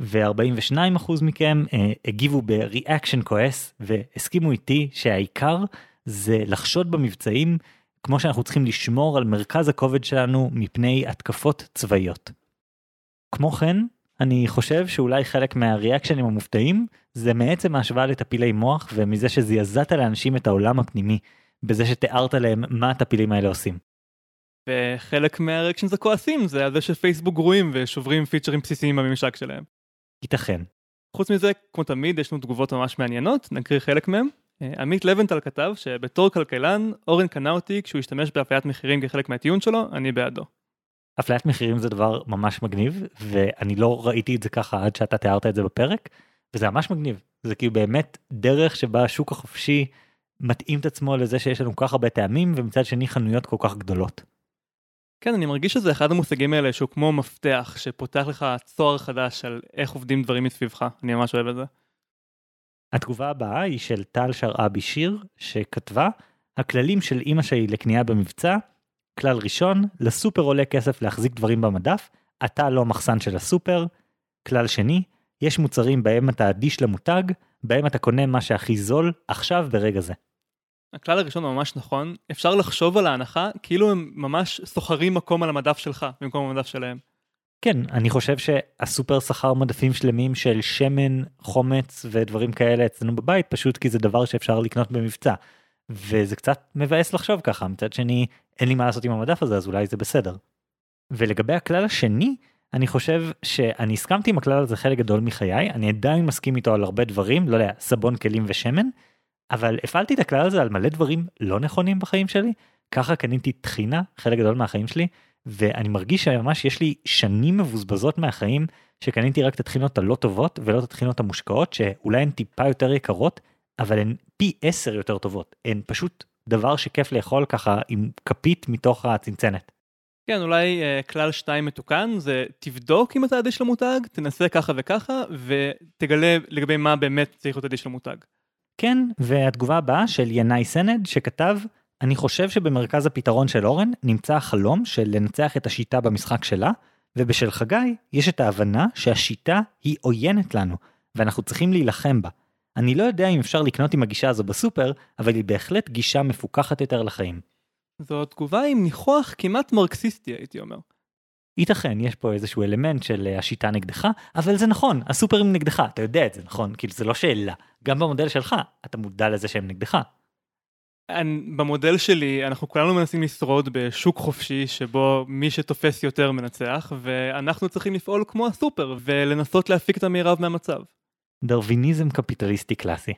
ו-42% מכם אה, הגיבו בריאקשן כועס והסכימו איתי שהעיקר זה לחשוד במבצעים כמו שאנחנו צריכים לשמור על מרכז הכובד שלנו מפני התקפות צבאיות. כמו כן, אני חושב שאולי חלק מהריאקשנים המופתעים זה מעצם ההשוואה לטפילי מוח ומזה שזעזעת לאנשים את העולם הפנימי, בזה שתיארת להם מה הטפילים האלה עושים. וחלק מהריאקשנס הכועסים זה על זה שפייסבוק גרועים ושוברים פיצ'רים בסיסיים בממשק שלהם. ייתכן. חוץ מזה, כמו תמיד, יש לנו תגובות ממש מעניינות, נקריא חלק מהם. אה, עמית לבנטל כתב שבתור כלכלן, אורן קנה אותי כשהוא השתמש באפיית מחירים כחלק מהטיעון שלו, אני בעדו. אפליית מחירים זה דבר ממש מגניב ואני לא ראיתי את זה ככה עד שאתה תיארת את זה בפרק וזה ממש מגניב זה כאילו באמת דרך שבה השוק החופשי מתאים את עצמו לזה שיש לנו כל כך הרבה טעמים ומצד שני חנויות כל כך גדולות. כן, אני מרגיש שזה אחד המושגים האלה שהוא כמו מפתח שפותח לך צוהר חדש על איך עובדים דברים מסביבך, אני ממש אוהב את זה. התגובה הבאה היא של טל שרעבי שיר שכתבה הכללים של אמא שלי לקנייה במבצע כלל ראשון לסופר עולה כסף להחזיק דברים במדף אתה לא מחסן של הסופר. כלל שני יש מוצרים בהם אתה אדיש למותג בהם אתה קונה מה שהכי זול עכשיו ברגע זה. הכלל הראשון ממש נכון, אפשר לחשוב על ההנחה כאילו הם ממש סוחרים מקום על המדף שלך במקום המדף שלהם. כן, אני חושב שהסופר שכר מדפים שלמים של שמן, חומץ ודברים כאלה אצלנו בבית, פשוט כי זה דבר שאפשר לקנות במבצע. וזה קצת מבאס לחשוב ככה, מצד שני, אין לי מה לעשות עם המדף הזה, אז אולי זה בסדר. ולגבי הכלל השני, אני חושב שאני הסכמתי עם הכלל הזה חלק גדול מחיי, אני עדיין מסכים איתו על הרבה דברים, לא יודע, סבון כלים ושמן, אבל הפעלתי את הכלל הזה על מלא דברים לא נכונים בחיים שלי, ככה קניתי טחינה חלק גדול מהחיים שלי, ואני מרגיש שממש יש לי שנים מבוזבזות מהחיים שקניתי רק את הטחינות הלא טובות ולא את הטחינות המושקעות שאולי הן טיפה יותר יקרות אבל הן פי עשר יותר טובות הן פשוט דבר שכיף לאכול ככה עם כפית מתוך הצנצנת. כן אולי uh, כלל שתיים מתוקן זה תבדוק אם אתה אדיש למותג תנסה ככה וככה ותגלה לגבי מה באמת צריך להיות אדיש למותג. כן והתגובה הבאה של ינאי סנד שכתב אני חושב שבמרכז הפתרון של אורן נמצא החלום של לנצח את השיטה במשחק שלה, ובשל חגי יש את ההבנה שהשיטה היא עוינת לנו, ואנחנו צריכים להילחם בה. אני לא יודע אם אפשר לקנות עם הגישה הזו בסופר, אבל היא בהחלט גישה מפוקחת יותר לחיים. זו תגובה עם ניחוח כמעט מרקסיסטי הייתי אומר. ייתכן, יש פה איזשהו אלמנט של אה, השיטה נגדך, אבל זה נכון, הסופרים נגדך, אתה יודע את זה, נכון? כאילו זה לא שאלה. גם במודל שלך, אתה מודע לזה שהם נגדך. אני, במודל שלי אנחנו כולנו מנסים לשרוד בשוק חופשי שבו מי שתופס יותר מנצח ואנחנו צריכים לפעול כמו הסופר ולנסות להפיק את המרב מהמצב. דרוויניזם קפיטליסטי קלאסי.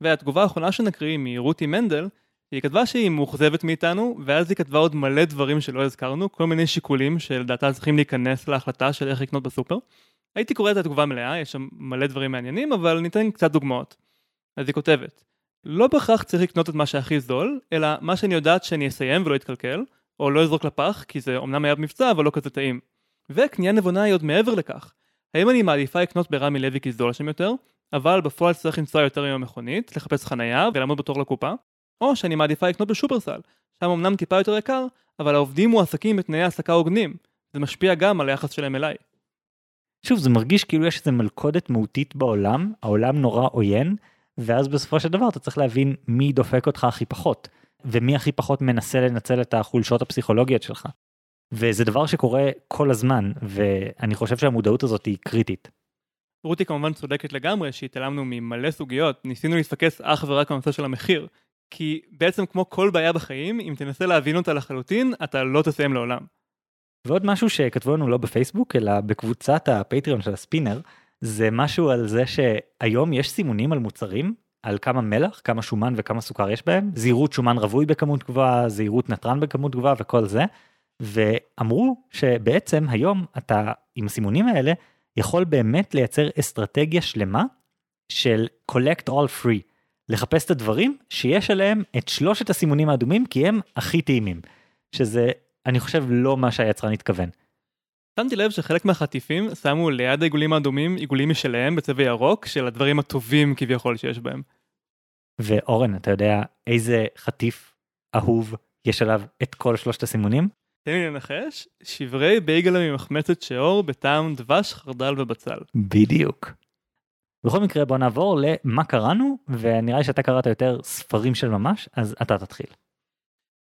והתגובה האחרונה שנקריא מרותי מנדל היא כתבה שהיא מאוכזבת מאיתנו ואז היא כתבה עוד מלא דברים שלא הזכרנו כל מיני שיקולים שלדעתה צריכים להיכנס להחלטה של איך לקנות בסופר. הייתי קורא את התגובה מלאה יש שם מלא דברים מעניינים אבל ניתן קצת דוגמאות. אז היא כותבת לא בהכרח צריך לקנות את מה שהכי זול, אלא מה שאני יודעת שאני אסיים ולא אתקלקל, או לא אזרוק לפח, כי זה אמנם היה במבצע אבל לא כזה טעים. וקנייה נבונה היא עוד מעבר לכך. האם אני מעדיפה לקנות ברמי לוי כי זול שם יותר, אבל בפועל צריך לנסוע יותר עם המכונית, לחפש חנייה ולעמוד בתור לקופה, או שאני מעדיפה לקנות בשופרסל, שם אמנם טיפה יותר יקר, אבל העובדים מועסקים בתנאי העסקה הוגנים. זה משפיע גם על היחס שלהם אליי. שוב, זה מרגיש כאילו יש איזה מלכודת מהותית בעולם, העולם נורא עוין, ואז בסופו של דבר אתה צריך להבין מי דופק אותך הכי פחות, ומי הכי פחות מנסה לנצל את החולשות הפסיכולוגיות שלך. וזה דבר שקורה כל הזמן, ואני חושב שהמודעות הזאת היא קריטית. רותי כמובן צודקת לגמרי שהתעלמנו ממלא סוגיות, ניסינו להתפקס אך ורק על הנושא של המחיר. כי בעצם כמו כל בעיה בחיים, אם תנסה להבין אותה לחלוטין, אתה לא תסיים לעולם. ועוד משהו שכתבו לנו לא בפייסבוק, אלא בקבוצת הפטריון של הספינר, זה משהו על זה שהיום יש סימונים על מוצרים, על כמה מלח, כמה שומן וכמה סוכר יש בהם, זהירות שומן רווי בכמות גבוהה, זהירות נתרן בכמות גבוהה וכל זה, ואמרו שבעצם היום אתה עם הסימונים האלה יכול באמת לייצר אסטרטגיה שלמה של collect all free, לחפש את הדברים שיש עליהם את שלושת הסימונים האדומים כי הם הכי טעימים, שזה אני חושב לא מה שהיצרן התכוון. שמתי לב שחלק מהחטיפים שמו ליד העיגולים האדומים עיגולים משלהם בצבע ירוק של הדברים הטובים כביכול שיש בהם. ואורן אתה יודע איזה חטיף אהוב יש עליו את כל שלושת הסימונים? תן לי לנחש, שברי בייגלה ממחמצת שיעור בטעם דבש, חרדל ובצל. בדיוק. בכל מקרה בוא נעבור למה קראנו ונראה לי שאתה קראת יותר ספרים של ממש אז אתה תתחיל.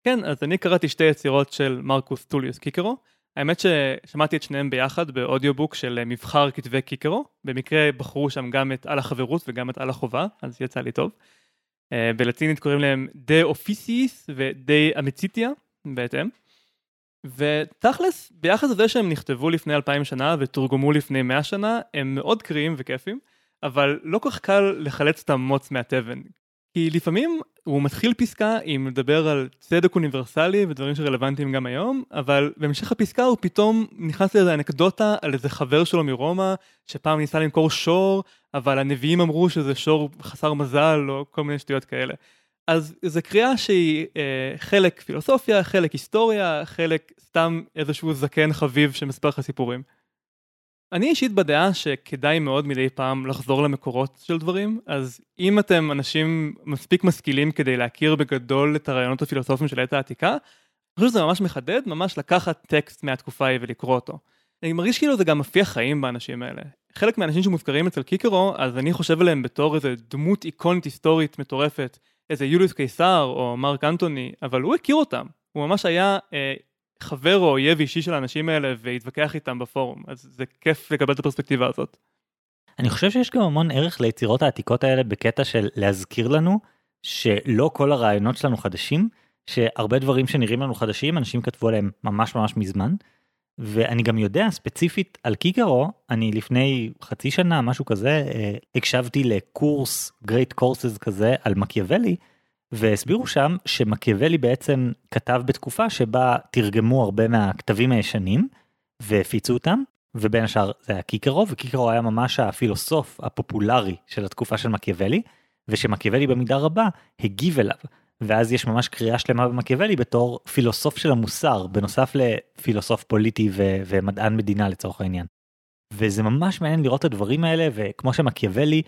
כן אז אני קראתי שתי יצירות של מרקוס טוליוס קיקרו. האמת ששמעתי את שניהם ביחד באודיובוק של מבחר כתבי קיקרו במקרה בחרו שם גם את על החברות וגם את על החובה אז יצא לי טוב. אה, בלטינית קוראים להם דה אופיסיס ודה אמיציטיה בהתאם. ותכלס ביחס לזה שהם נכתבו לפני 2000 שנה ותורגמו לפני 100 שנה הם מאוד קריאים וכיפים אבל לא כל כך קל לחלץ את המוץ מהתבן. כי לפעמים הוא מתחיל פסקה עם לדבר על צדק אוניברסלי ודברים שרלוונטיים גם היום, אבל בהמשך הפסקה הוא פתאום נכנס לאיזה אנקדוטה על איזה חבר שלו מרומא, שפעם ניסה למכור שור, אבל הנביאים אמרו שזה שור חסר מזל או כל מיני שטויות כאלה. אז זו קריאה שהיא אה, חלק פילוסופיה, חלק היסטוריה, חלק סתם איזשהו זקן חביב שמספר לך סיפורים. אני אישית בדעה שכדאי מאוד מדי פעם לחזור למקורות של דברים, אז אם אתם אנשים מספיק משכילים כדי להכיר בגדול את הרעיונות הפילוסופיים של העת העתיקה, אני חושב שזה ממש מחדד, ממש לקחת טקסט מהתקופה ההיא ולקרוא אותו. אני מרגיש כאילו זה גם מפיח חיים באנשים האלה. חלק מהאנשים שמוזכרים אצל קיקרו, אז אני חושב עליהם בתור איזה דמות איקונית היסטורית מטורפת, איזה יוליוס קיסר או מרק אנטוני, אבל הוא הכיר אותם. הוא ממש היה אה, חבר או אויב אישי של האנשים האלה והתווכח איתם בפורום אז זה כיף לקבל את הפרספקטיבה הזאת. אני חושב שיש גם המון ערך ליצירות העתיקות האלה בקטע של להזכיר לנו שלא כל הרעיונות שלנו חדשים שהרבה דברים שנראים לנו חדשים אנשים כתבו עליהם ממש ממש מזמן. ואני גם יודע ספציפית על קיקרו אני לפני חצי שנה משהו כזה אה, הקשבתי לקורס גרייט קורסס כזה על מקיאוולי והסבירו שם שמקיאוולי בעצם כתב בתקופה שבה תרגמו הרבה מהכתבים הישנים והפיצו אותם ובין השאר זה היה קיקרו וקיקרו היה ממש הפילוסוף הפופולרי של התקופה של מקיאוולי ושמקיאוולי במידה רבה הגיב אליו ואז יש ממש קריאה שלמה במקיאוולי בתור פילוסוף של המוסר בנוסף לפילוסוף פוליטי ו- ומדען מדינה לצורך העניין. וזה ממש מעניין לראות את הדברים האלה וכמו שמקיאוולי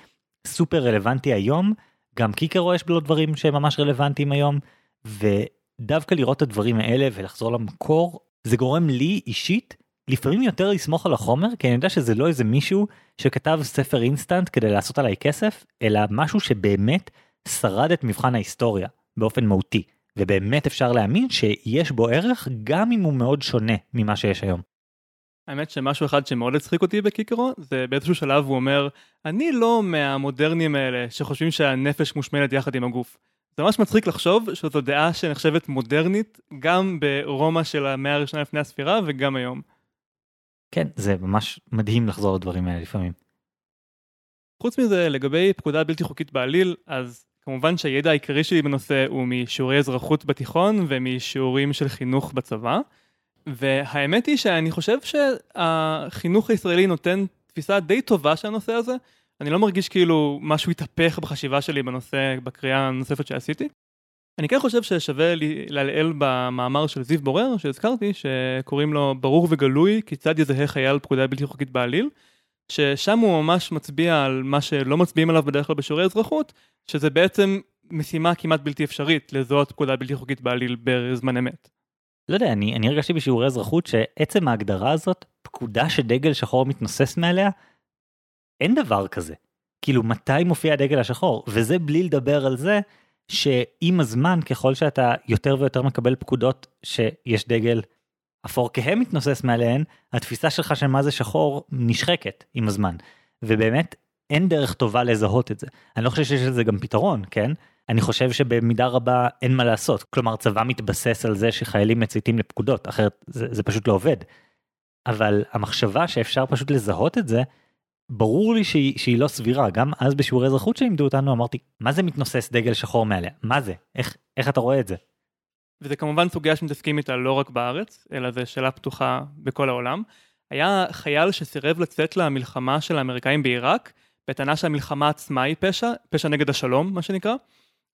סופר רלוונטי היום גם קיקרו יש בו דברים שהם ממש רלוונטיים היום ודווקא לראות את הדברים האלה ולחזור למקור זה גורם לי אישית לפעמים יותר לסמוך על החומר כי אני יודע שזה לא איזה מישהו שכתב ספר אינסטנט כדי לעשות עליי כסף אלא משהו שבאמת שרד את מבחן ההיסטוריה באופן מהותי ובאמת אפשר להאמין שיש בו ערך גם אם הוא מאוד שונה ממה שיש היום. האמת שמשהו אחד שמאוד הצחיק אותי בקיקרו זה באיזשהו שלב הוא אומר אני לא מהמודרנים האלה שחושבים שהנפש מושמנת יחד עם הגוף. זה ממש מצחיק לחשוב שזו דעה שנחשבת מודרנית גם ברומא של המאה הראשונה לפני הספירה וגם היום. כן זה ממש מדהים לחזור לדברים האלה לפעמים. חוץ מזה לגבי פקודה בלתי חוקית בעליל אז כמובן שהידע העיקרי שלי בנושא הוא משיעורי אזרחות בתיכון ומשיעורים של חינוך בצבא. והאמת היא שאני חושב שהחינוך הישראלי נותן תפיסה די טובה של הנושא הזה. אני לא מרגיש כאילו משהו התהפך בחשיבה שלי בנושא, בקריאה הנוספת שעשיתי. אני כן חושב ששווה לעלעל במאמר של זיו בורר שהזכרתי, שקוראים לו ברור וגלוי כיצד יזהה חייל פקודה בלתי חוקית בעליל, ששם הוא ממש מצביע על מה שלא מצביעים עליו בדרך כלל בשיעורי אזרחות, שזה בעצם משימה כמעט בלתי אפשרית לזהות פקודה בלתי חוקית בעליל בזמן אמת. לא יודע, אני, אני הרגשתי בשיעורי אזרחות שעצם ההגדרה הזאת, פקודה שדגל שחור מתנוסס מעליה, אין דבר כזה. כאילו, מתי מופיע הדגל השחור? וזה בלי לדבר על זה שעם הזמן, ככל שאתה יותר ויותר מקבל פקודות שיש דגל אפור כהה מתנוסס מעליהן, התפיסה שלך של מה זה שחור נשחקת עם הזמן. ובאמת אין דרך טובה לזהות את זה. אני לא חושב שיש לזה גם פתרון, כן? אני חושב שבמידה רבה אין מה לעשות. כלומר, צבא מתבסס על זה שחיילים מציתים לפקודות, אחרת זה, זה פשוט לא עובד. אבל המחשבה שאפשר פשוט לזהות את זה, ברור לי שהיא, שהיא לא סבירה. גם אז בשיעורי אזרחות שלימדו אותנו אמרתי, מה זה מתנוסס דגל שחור מעליה? מה זה? איך, איך אתה רואה את זה? וזה כמובן סוגיה שמתעסקים איתה לא רק בארץ, אלא זו שאלה פתוחה בכל העולם. היה חייל שסירב לצאת למלחמה של האמריקאים בעיראק, בטענה שהמלחמה עצמה היא פשע, פשע נגד השלום, מה שנקרא,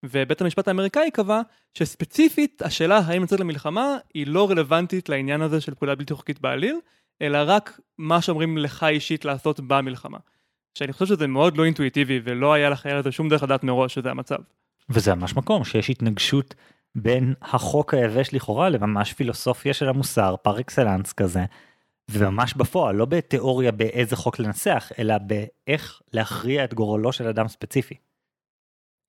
ובית המשפט האמריקאי קבע שספציפית השאלה האם לצאת למלחמה היא לא רלוונטית לעניין הזה של פקודה בלתי חוקית בעליל, אלא רק מה שאומרים לך אישית לעשות במלחמה. שאני חושב שזה מאוד לא אינטואיטיבי ולא היה לחייל הזה שום דרך לדעת מראש שזה המצב. וזה ממש מקום שיש התנגשות בין החוק היבש לכאורה לממש פילוסופיה של המוסר פר אקסלנס כזה. וממש בפועל לא בתיאוריה באיזה חוק לנסח אלא באיך להכריע את גורלו של אדם ספציפי.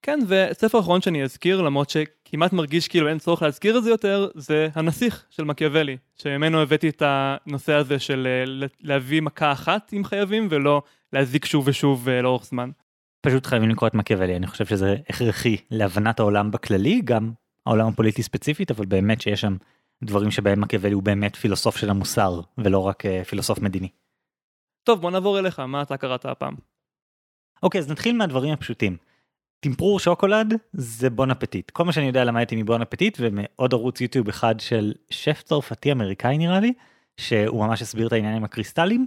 כן, וספר אחרון שאני אזכיר, למרות שכמעט מרגיש כאילו אין צורך להזכיר את זה יותר, זה הנסיך של מקיאוולי, שממנו הבאתי את הנושא הזה של אה, להביא מכה אחת אם חייבים, ולא להזיק שוב ושוב אה, לאורך זמן. פשוט חייבים לקרוא את מקיאוולי, אני חושב שזה הכרחי להבנת העולם בכללי, גם העולם הפוליטי ספציפית, אבל באמת שיש שם דברים שבהם מקיאוולי הוא באמת פילוסוף של המוסר, ולא רק אה, פילוסוף מדיני. טוב, בוא נעבור אליך, מה אתה קראת הפעם? אוקיי, אז נתחיל מהדברים הפשוטים. טמפרור שוקולד זה בון אפטיט. כל מה שאני יודע למדתי מבון אפטיט ומעוד ערוץ יוטיוב אחד של שף צרפתי אמריקאי נראה לי, שהוא ממש הסביר את העניין עם הקריסטלים.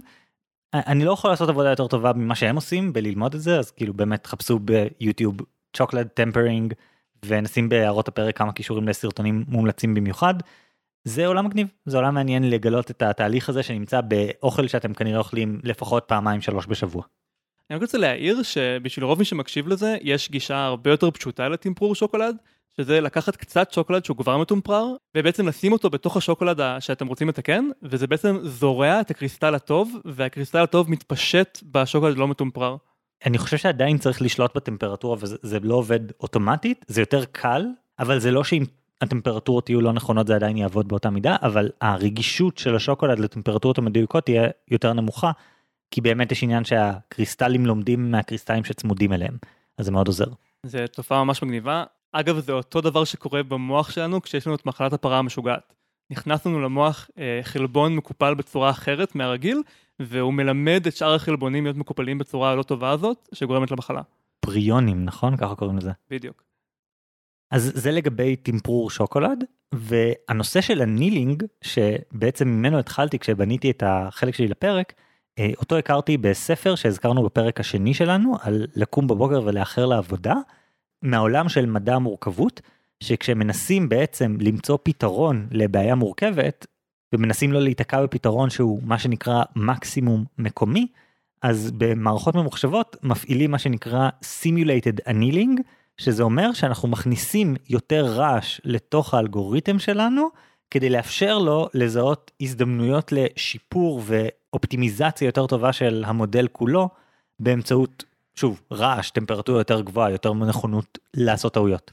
אני לא יכול לעשות עבודה יותר טובה ממה שהם עושים בללמוד את זה, אז כאילו באמת חפשו ביוטיוב chocolate tempering ונשים בהערות הפרק כמה קישורים לסרטונים מומלצים במיוחד. זה עולם מגניב, זה עולם מעניין לגלות את התהליך הזה שנמצא באוכל שאתם כנראה אוכלים לפחות פעמיים שלוש בשבוע. אני רק רוצה להעיר שבשביל רוב מי שמקשיב לזה, יש גישה הרבה יותר פשוטה לטמפרור שוקולד, שזה לקחת קצת שוקולד שהוא כבר מטומפרר, ובעצם לשים אותו בתוך השוקולד שאתם רוצים לתקן, וזה בעצם זורע את הקריסטל הטוב, והקריסטל הטוב מתפשט בשוקולד לא מטומפרר. אני חושב שעדיין צריך לשלוט בטמפרטורה וזה לא עובד אוטומטית, זה יותר קל, אבל זה לא שאם הטמפרטורות יהיו לא נכונות זה עדיין יעבוד באותה מידה, אבל הרגישות של השוקולד לטמפרטורות המדייקות תהיה יותר נמוכה. כי באמת יש עניין שהקריסטלים לומדים מהקריסטלים שצמודים אליהם, אז זה מאוד עוזר. זה תופעה ממש מגניבה. אגב, זה אותו דבר שקורה במוח שלנו כשיש לנו את מחלת הפרה המשוגעת. נכנס לנו למוח אה, חלבון מקופל בצורה אחרת מהרגיל, והוא מלמד את שאר החלבונים להיות מקופלים בצורה הלא טובה הזאת, שגורמת למחלה. פריונים, נכון? ככה קוראים לזה. בדיוק. אז זה לגבי טמפרור שוקולד, והנושא של הנילינג, שבעצם ממנו התחלתי כשבניתי את החלק שלי לפרק, אותו הכרתי בספר שהזכרנו בפרק השני שלנו על לקום בבוקר ולאחר לעבודה, מהעולם של מדע המורכבות, שכשמנסים בעצם למצוא פתרון לבעיה מורכבת, ומנסים לא להיתקע בפתרון שהוא מה שנקרא מקסימום מקומי, אז במערכות ממוחשבות מפעילים מה שנקרא Simulated Annealing, שזה אומר שאנחנו מכניסים יותר רעש לתוך האלגוריתם שלנו, כדי לאפשר לו לזהות הזדמנויות לשיפור ואופטימיזציה יותר טובה של המודל כולו באמצעות, שוב, רעש, טמפרטורה יותר גבוהה, יותר נכונות לעשות טעויות.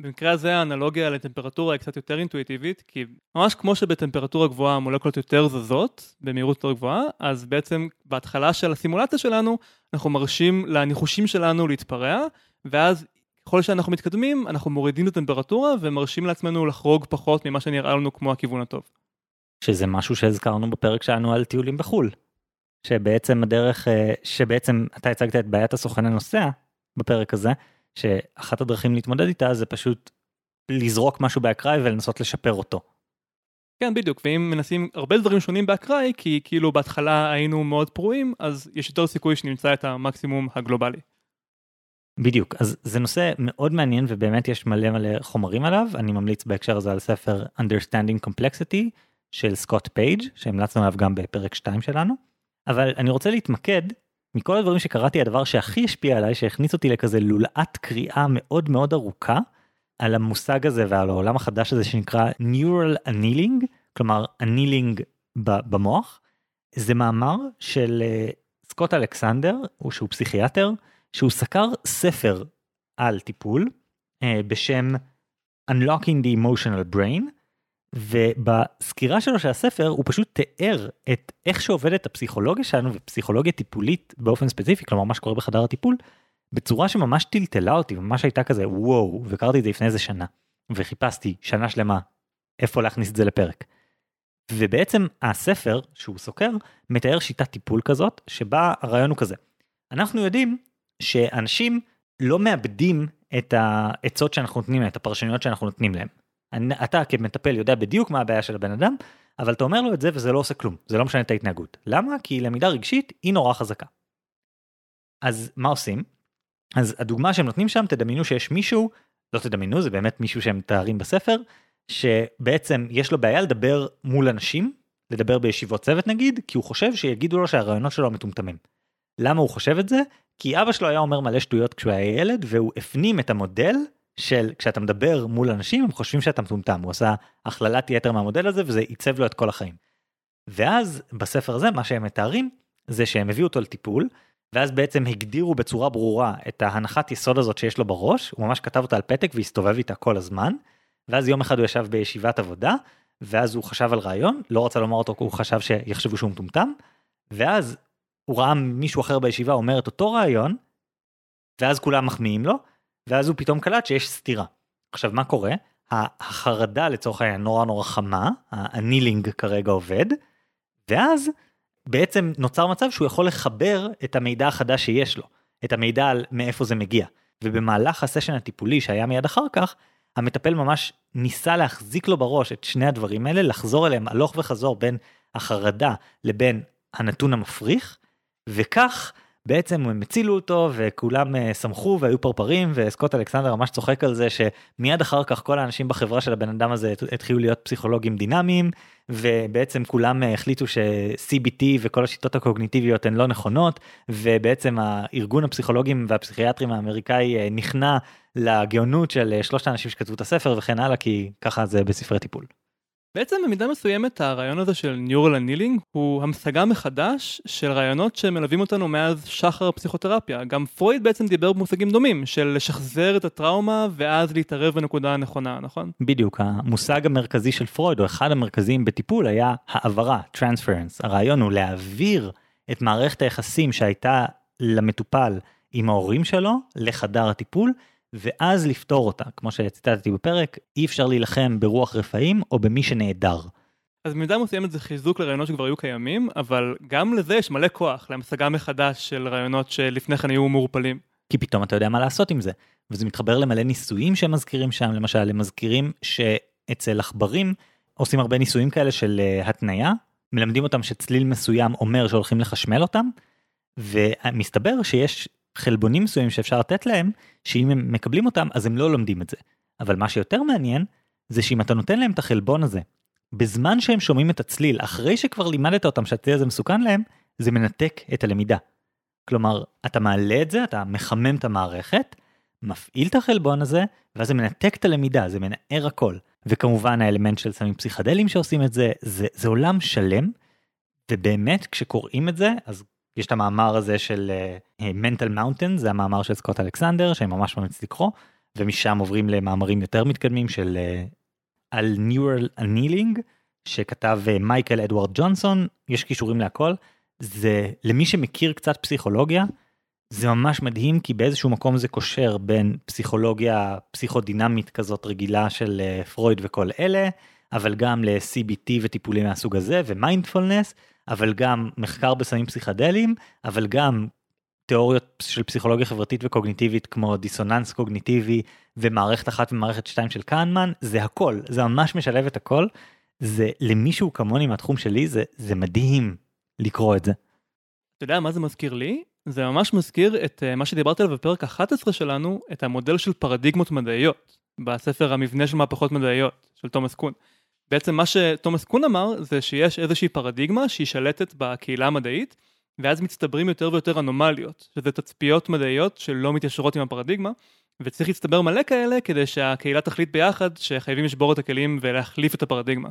במקרה הזה האנלוגיה לטמפרטורה היא קצת יותר אינטואיטיבית, כי ממש כמו שבטמפרטורה גבוהה המולקולות יותר זזות במהירות יותר גבוהה, אז בעצם בהתחלה של הסימולציה שלנו אנחנו מרשים לניחושים שלנו להתפרע, ואז ככל שאנחנו מתקדמים, אנחנו מורידים את הטמפרטורה ומרשים לעצמנו לחרוג פחות ממה שנראה לנו כמו הכיוון הטוב. שזה משהו שהזכרנו בפרק שלנו על טיולים בחו"ל. שבעצם הדרך, אה, שבעצם אתה הצגת את בעיית הסוכן הנוסע בפרק הזה, שאחת הדרכים להתמודד איתה זה פשוט לזרוק משהו באקראי ולנסות לשפר אותו. כן בדיוק ואם מנסים הרבה דברים שונים באקראי כי כאילו בהתחלה היינו מאוד פרועים אז יש יותר סיכוי שנמצא את המקסימום הגלובלי. בדיוק אז זה נושא מאוד מעניין ובאמת יש מלא מלא חומרים עליו. אני ממליץ בהקשר הזה על ספר understanding complexity של סקוט פייג' שהמלצנו עליו גם בפרק 2 שלנו. אבל אני רוצה להתמקד מכל הדברים שקראתי הדבר שהכי השפיע עליי שהכניס אותי לכזה לולאת קריאה מאוד מאוד ארוכה על המושג הזה ועל העולם החדש הזה שנקרא neural annealing כלומר annealing במוח. זה מאמר של אה, סקוט אלכסנדר הוא שהוא פסיכיאטר שהוא סקר ספר על טיפול uh, בשם Unlocking the Emotional Brain, ובסקירה שלו של הספר הוא פשוט תיאר את איך שעובדת הפסיכולוגיה שלנו ופסיכולוגיה טיפולית באופן ספציפי, כלומר מה שקורה בחדר הטיפול, בצורה שממש טלטלה אותי, ממש הייתה כזה וואו, וקראתי את זה לפני איזה שנה, וחיפשתי שנה שלמה איפה להכניס את זה לפרק. ובעצם הספר שהוא סוקר מתאר שיטת טיפול כזאת שבה הרעיון הוא כזה. אנחנו יודעים שאנשים לא מאבדים את העצות שאנחנו נותנים להם, את הפרשנויות שאנחנו נותנים להם. אתה כמטפל יודע בדיוק מה הבעיה של הבן אדם, אבל אתה אומר לו את זה וזה לא עושה כלום, זה לא משנה את ההתנהגות. למה? כי למידה רגשית היא נורא חזקה. אז מה עושים? אז הדוגמה שהם נותנים שם, תדמיינו שיש מישהו, לא תדמיינו, זה באמת מישהו שהם מתארים בספר, שבעצם יש לו בעיה לדבר מול אנשים, לדבר בישיבות צוות נגיד, כי הוא חושב שיגידו לו שהרעיונות שלו מטומטמים. למה הוא חושב את זה? כי אבא שלו היה אומר מלא שטויות כשהוא היה ילד, והוא הפנים את המודל של כשאתה מדבר מול אנשים הם חושבים שאתה מטומטם, הוא עשה הכללת יתר מהמודל הזה וזה עיצב לו את כל החיים. ואז בספר הזה מה שהם מתארים זה שהם הביאו אותו לטיפול ואז בעצם הגדירו בצורה ברורה את ההנחת יסוד הזאת שיש לו בראש, הוא ממש כתב אותה על פתק והסתובב איתה כל הזמן, ואז יום אחד הוא ישב בישיבת עבודה, ואז הוא חשב על רעיון, לא רצה לומר אותו הוא חשב שיחשבו שהוא מטומטם, ואז הוא ראה מישהו אחר בישיבה אומר את אותו רעיון, ואז כולם מחמיאים לו, ואז הוא פתאום קלט שיש סתירה. עכשיו מה קורה? החרדה לצורך העניין נורא נורא חמה, הנילינג כרגע עובד, ואז בעצם נוצר מצב שהוא יכול לחבר את המידע החדש שיש לו, את המידע על מאיפה זה מגיע. ובמהלך הסשן הטיפולי שהיה מיד אחר כך, המטפל ממש ניסה להחזיק לו בראש את שני הדברים האלה, לחזור אליהם הלוך וחזור בין החרדה לבין הנתון המפריך, וכך בעצם הם הצילו אותו וכולם אה, שמחו והיו פרפרים וסקוט אלכסנדר ממש צוחק על זה שמיד אחר כך כל האנשים בחברה של הבן אדם הזה התחילו להיות פסיכולוגים דינמיים ובעצם כולם אה, החליטו ש-CBT וכל השיטות הקוגניטיביות הן לא נכונות ובעצם הארגון הפסיכולוגים והפסיכיאטרים האמריקאי אה, נכנע לגאונות של שלושת האנשים שכתבו את הספר וכן הלאה כי ככה זה בספרי טיפול. בעצם במידה מסוימת הרעיון הזה של Neural Annealing הוא המשגה מחדש של רעיונות שמלווים אותנו מאז שחר הפסיכותרפיה. גם פרויד בעצם דיבר במושגים דומים של לשחזר את הטראומה ואז להתערב בנקודה הנכונה, נכון? בדיוק, המושג המרכזי של פרויד או אחד המרכזיים בטיפול היה העברה, Transference. הרעיון הוא להעביר את מערכת היחסים שהייתה למטופל עם ההורים שלו לחדר הטיפול ואז לפתור אותה. כמו שציטטתי בפרק, אי אפשר להילחם ברוח רפאים או במי שנעדר. אז במידה מסוימת זה חיזוק לרעיונות שכבר היו קיימים, אבל גם לזה יש מלא כוח להמשגה מחדש של רעיונות שלפני כן היו מעורפלים. כי פתאום אתה יודע מה לעשות עם זה. וזה מתחבר למלא ניסויים שהם מזכירים שם, למשל הם מזכירים שאצל עכברים עושים הרבה ניסויים כאלה של uh, התניה, מלמדים אותם שצליל מסוים אומר שהולכים לחשמל אותם, ומסתבר שיש חלבונים מסוימים שאפשר לתת להם, שאם הם מקבלים אותם אז הם לא לומדים את זה. אבל מה שיותר מעניין, זה שאם אתה נותן להם את החלבון הזה, בזמן שהם שומעים את הצליל, אחרי שכבר לימדת אותם שהצליל הזה מסוכן להם, זה מנתק את הלמידה. כלומר, אתה מעלה את זה, אתה מחמם את המערכת, מפעיל את החלבון הזה, ואז זה מנתק את הלמידה, זה מנער הכל. וכמובן האלמנט של סמים פסיכדליים שעושים את זה, זה, זה עולם שלם, ובאמת כשקוראים את זה, אז יש את המאמר הזה של uh, mental mountain זה המאמר של סקוט אלכסנדר שאני ממש ממליץ לקרוא ומשם עוברים למאמרים יותר מתקדמים של על neural annealing שכתב uh, מייקל אדוארד ג'ונסון יש קישורים להכל. זה למי שמכיר קצת פסיכולוגיה זה ממש מדהים כי באיזשהו מקום זה קושר בין פסיכולוגיה פסיכודינמית כזאת רגילה של uh, פרויד וכל אלה אבל גם ל-CBT וטיפולים מהסוג הזה ומיינדפולנס. אבל גם מחקר בסמים פסיכדליים, אבל גם תיאוריות של פסיכולוגיה חברתית וקוגניטיבית כמו דיסוננס קוגניטיבי ומערכת אחת ומערכת שתיים של קהנמן, זה הכל, זה ממש משלב את הכל. זה למישהו כמוני מהתחום שלי זה זה מדהים לקרוא את זה. אתה יודע מה זה מזכיר לי? זה ממש מזכיר את uh, מה שדיברתי עליו בפרק 11 שלנו, את המודל של פרדיגמות מדעיות, בספר המבנה של מהפכות מדעיות של תומאס קון. בעצם מה שתומאס קון אמר זה שיש איזושהי פרדיגמה שהיא שלטת בקהילה המדעית ואז מצטברים יותר ויותר אנומליות, שזה תצפיות מדעיות שלא מתיישרות עם הפרדיגמה וצריך להצטבר מלא כאלה כדי שהקהילה תחליט ביחד שחייבים לשבור את הכלים ולהחליף את הפרדיגמה.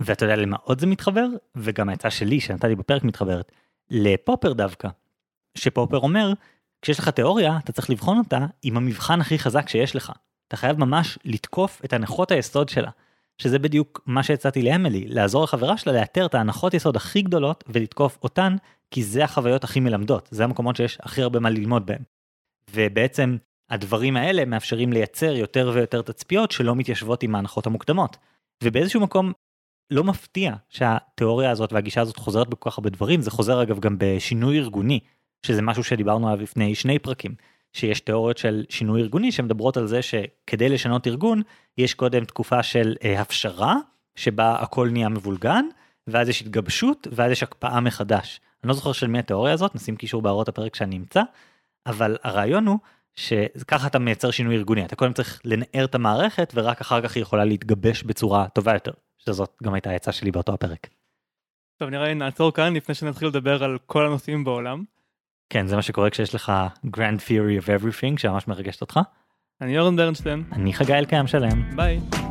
ואתה יודע למה עוד זה מתחבר? וגם העצה שלי שנתתי בפרק מתחברת. לפופר דווקא. שפופר אומר, כשיש לך תיאוריה אתה צריך לבחון אותה עם המבחן הכי חזק שיש לך. אתה חייב ממש לתקוף את הנחות היסוד שלה. שזה בדיוק מה שהצעתי לאמילי, לעזור לחברה שלה לאתר את ההנחות יסוד הכי גדולות ולתקוף אותן, כי זה החוויות הכי מלמדות, זה המקומות שיש הכי הרבה מה ללמוד בהם. ובעצם הדברים האלה מאפשרים לייצר יותר ויותר תצפיות שלא מתיישבות עם ההנחות המוקדמות. ובאיזשהו מקום לא מפתיע שהתיאוריה הזאת והגישה הזאת חוזרת בכל כך הרבה דברים, זה חוזר אגב גם בשינוי ארגוני, שזה משהו שדיברנו עליו לפני שני פרקים, שיש תיאוריות של שינוי ארגוני שמדברות על זה שכדי לשנות ארגון, יש קודם תקופה של אה, הפשרה, שבה הכל נהיה מבולגן, ואז יש התגבשות, ואז יש הקפאה מחדש. אני לא זוכר של מי התיאוריה הזאת, נשים קישור בהערות הפרק שאני אמצא, אבל הרעיון הוא שככה אתה מייצר שינוי ארגוני, אתה קודם צריך לנער את המערכת ורק אחר כך היא יכולה להתגבש בצורה טובה יותר, שזאת גם הייתה העצה שלי באותו הפרק. טוב נראה לי נעצור כאן לפני שנתחיל לדבר על כל הנושאים בעולם. כן זה מה שקורה כשיש לך grand theory of everything שממש מרגשת אותך. אני אורן ברנשטיין. אני חגי אלקיים שלם. ביי.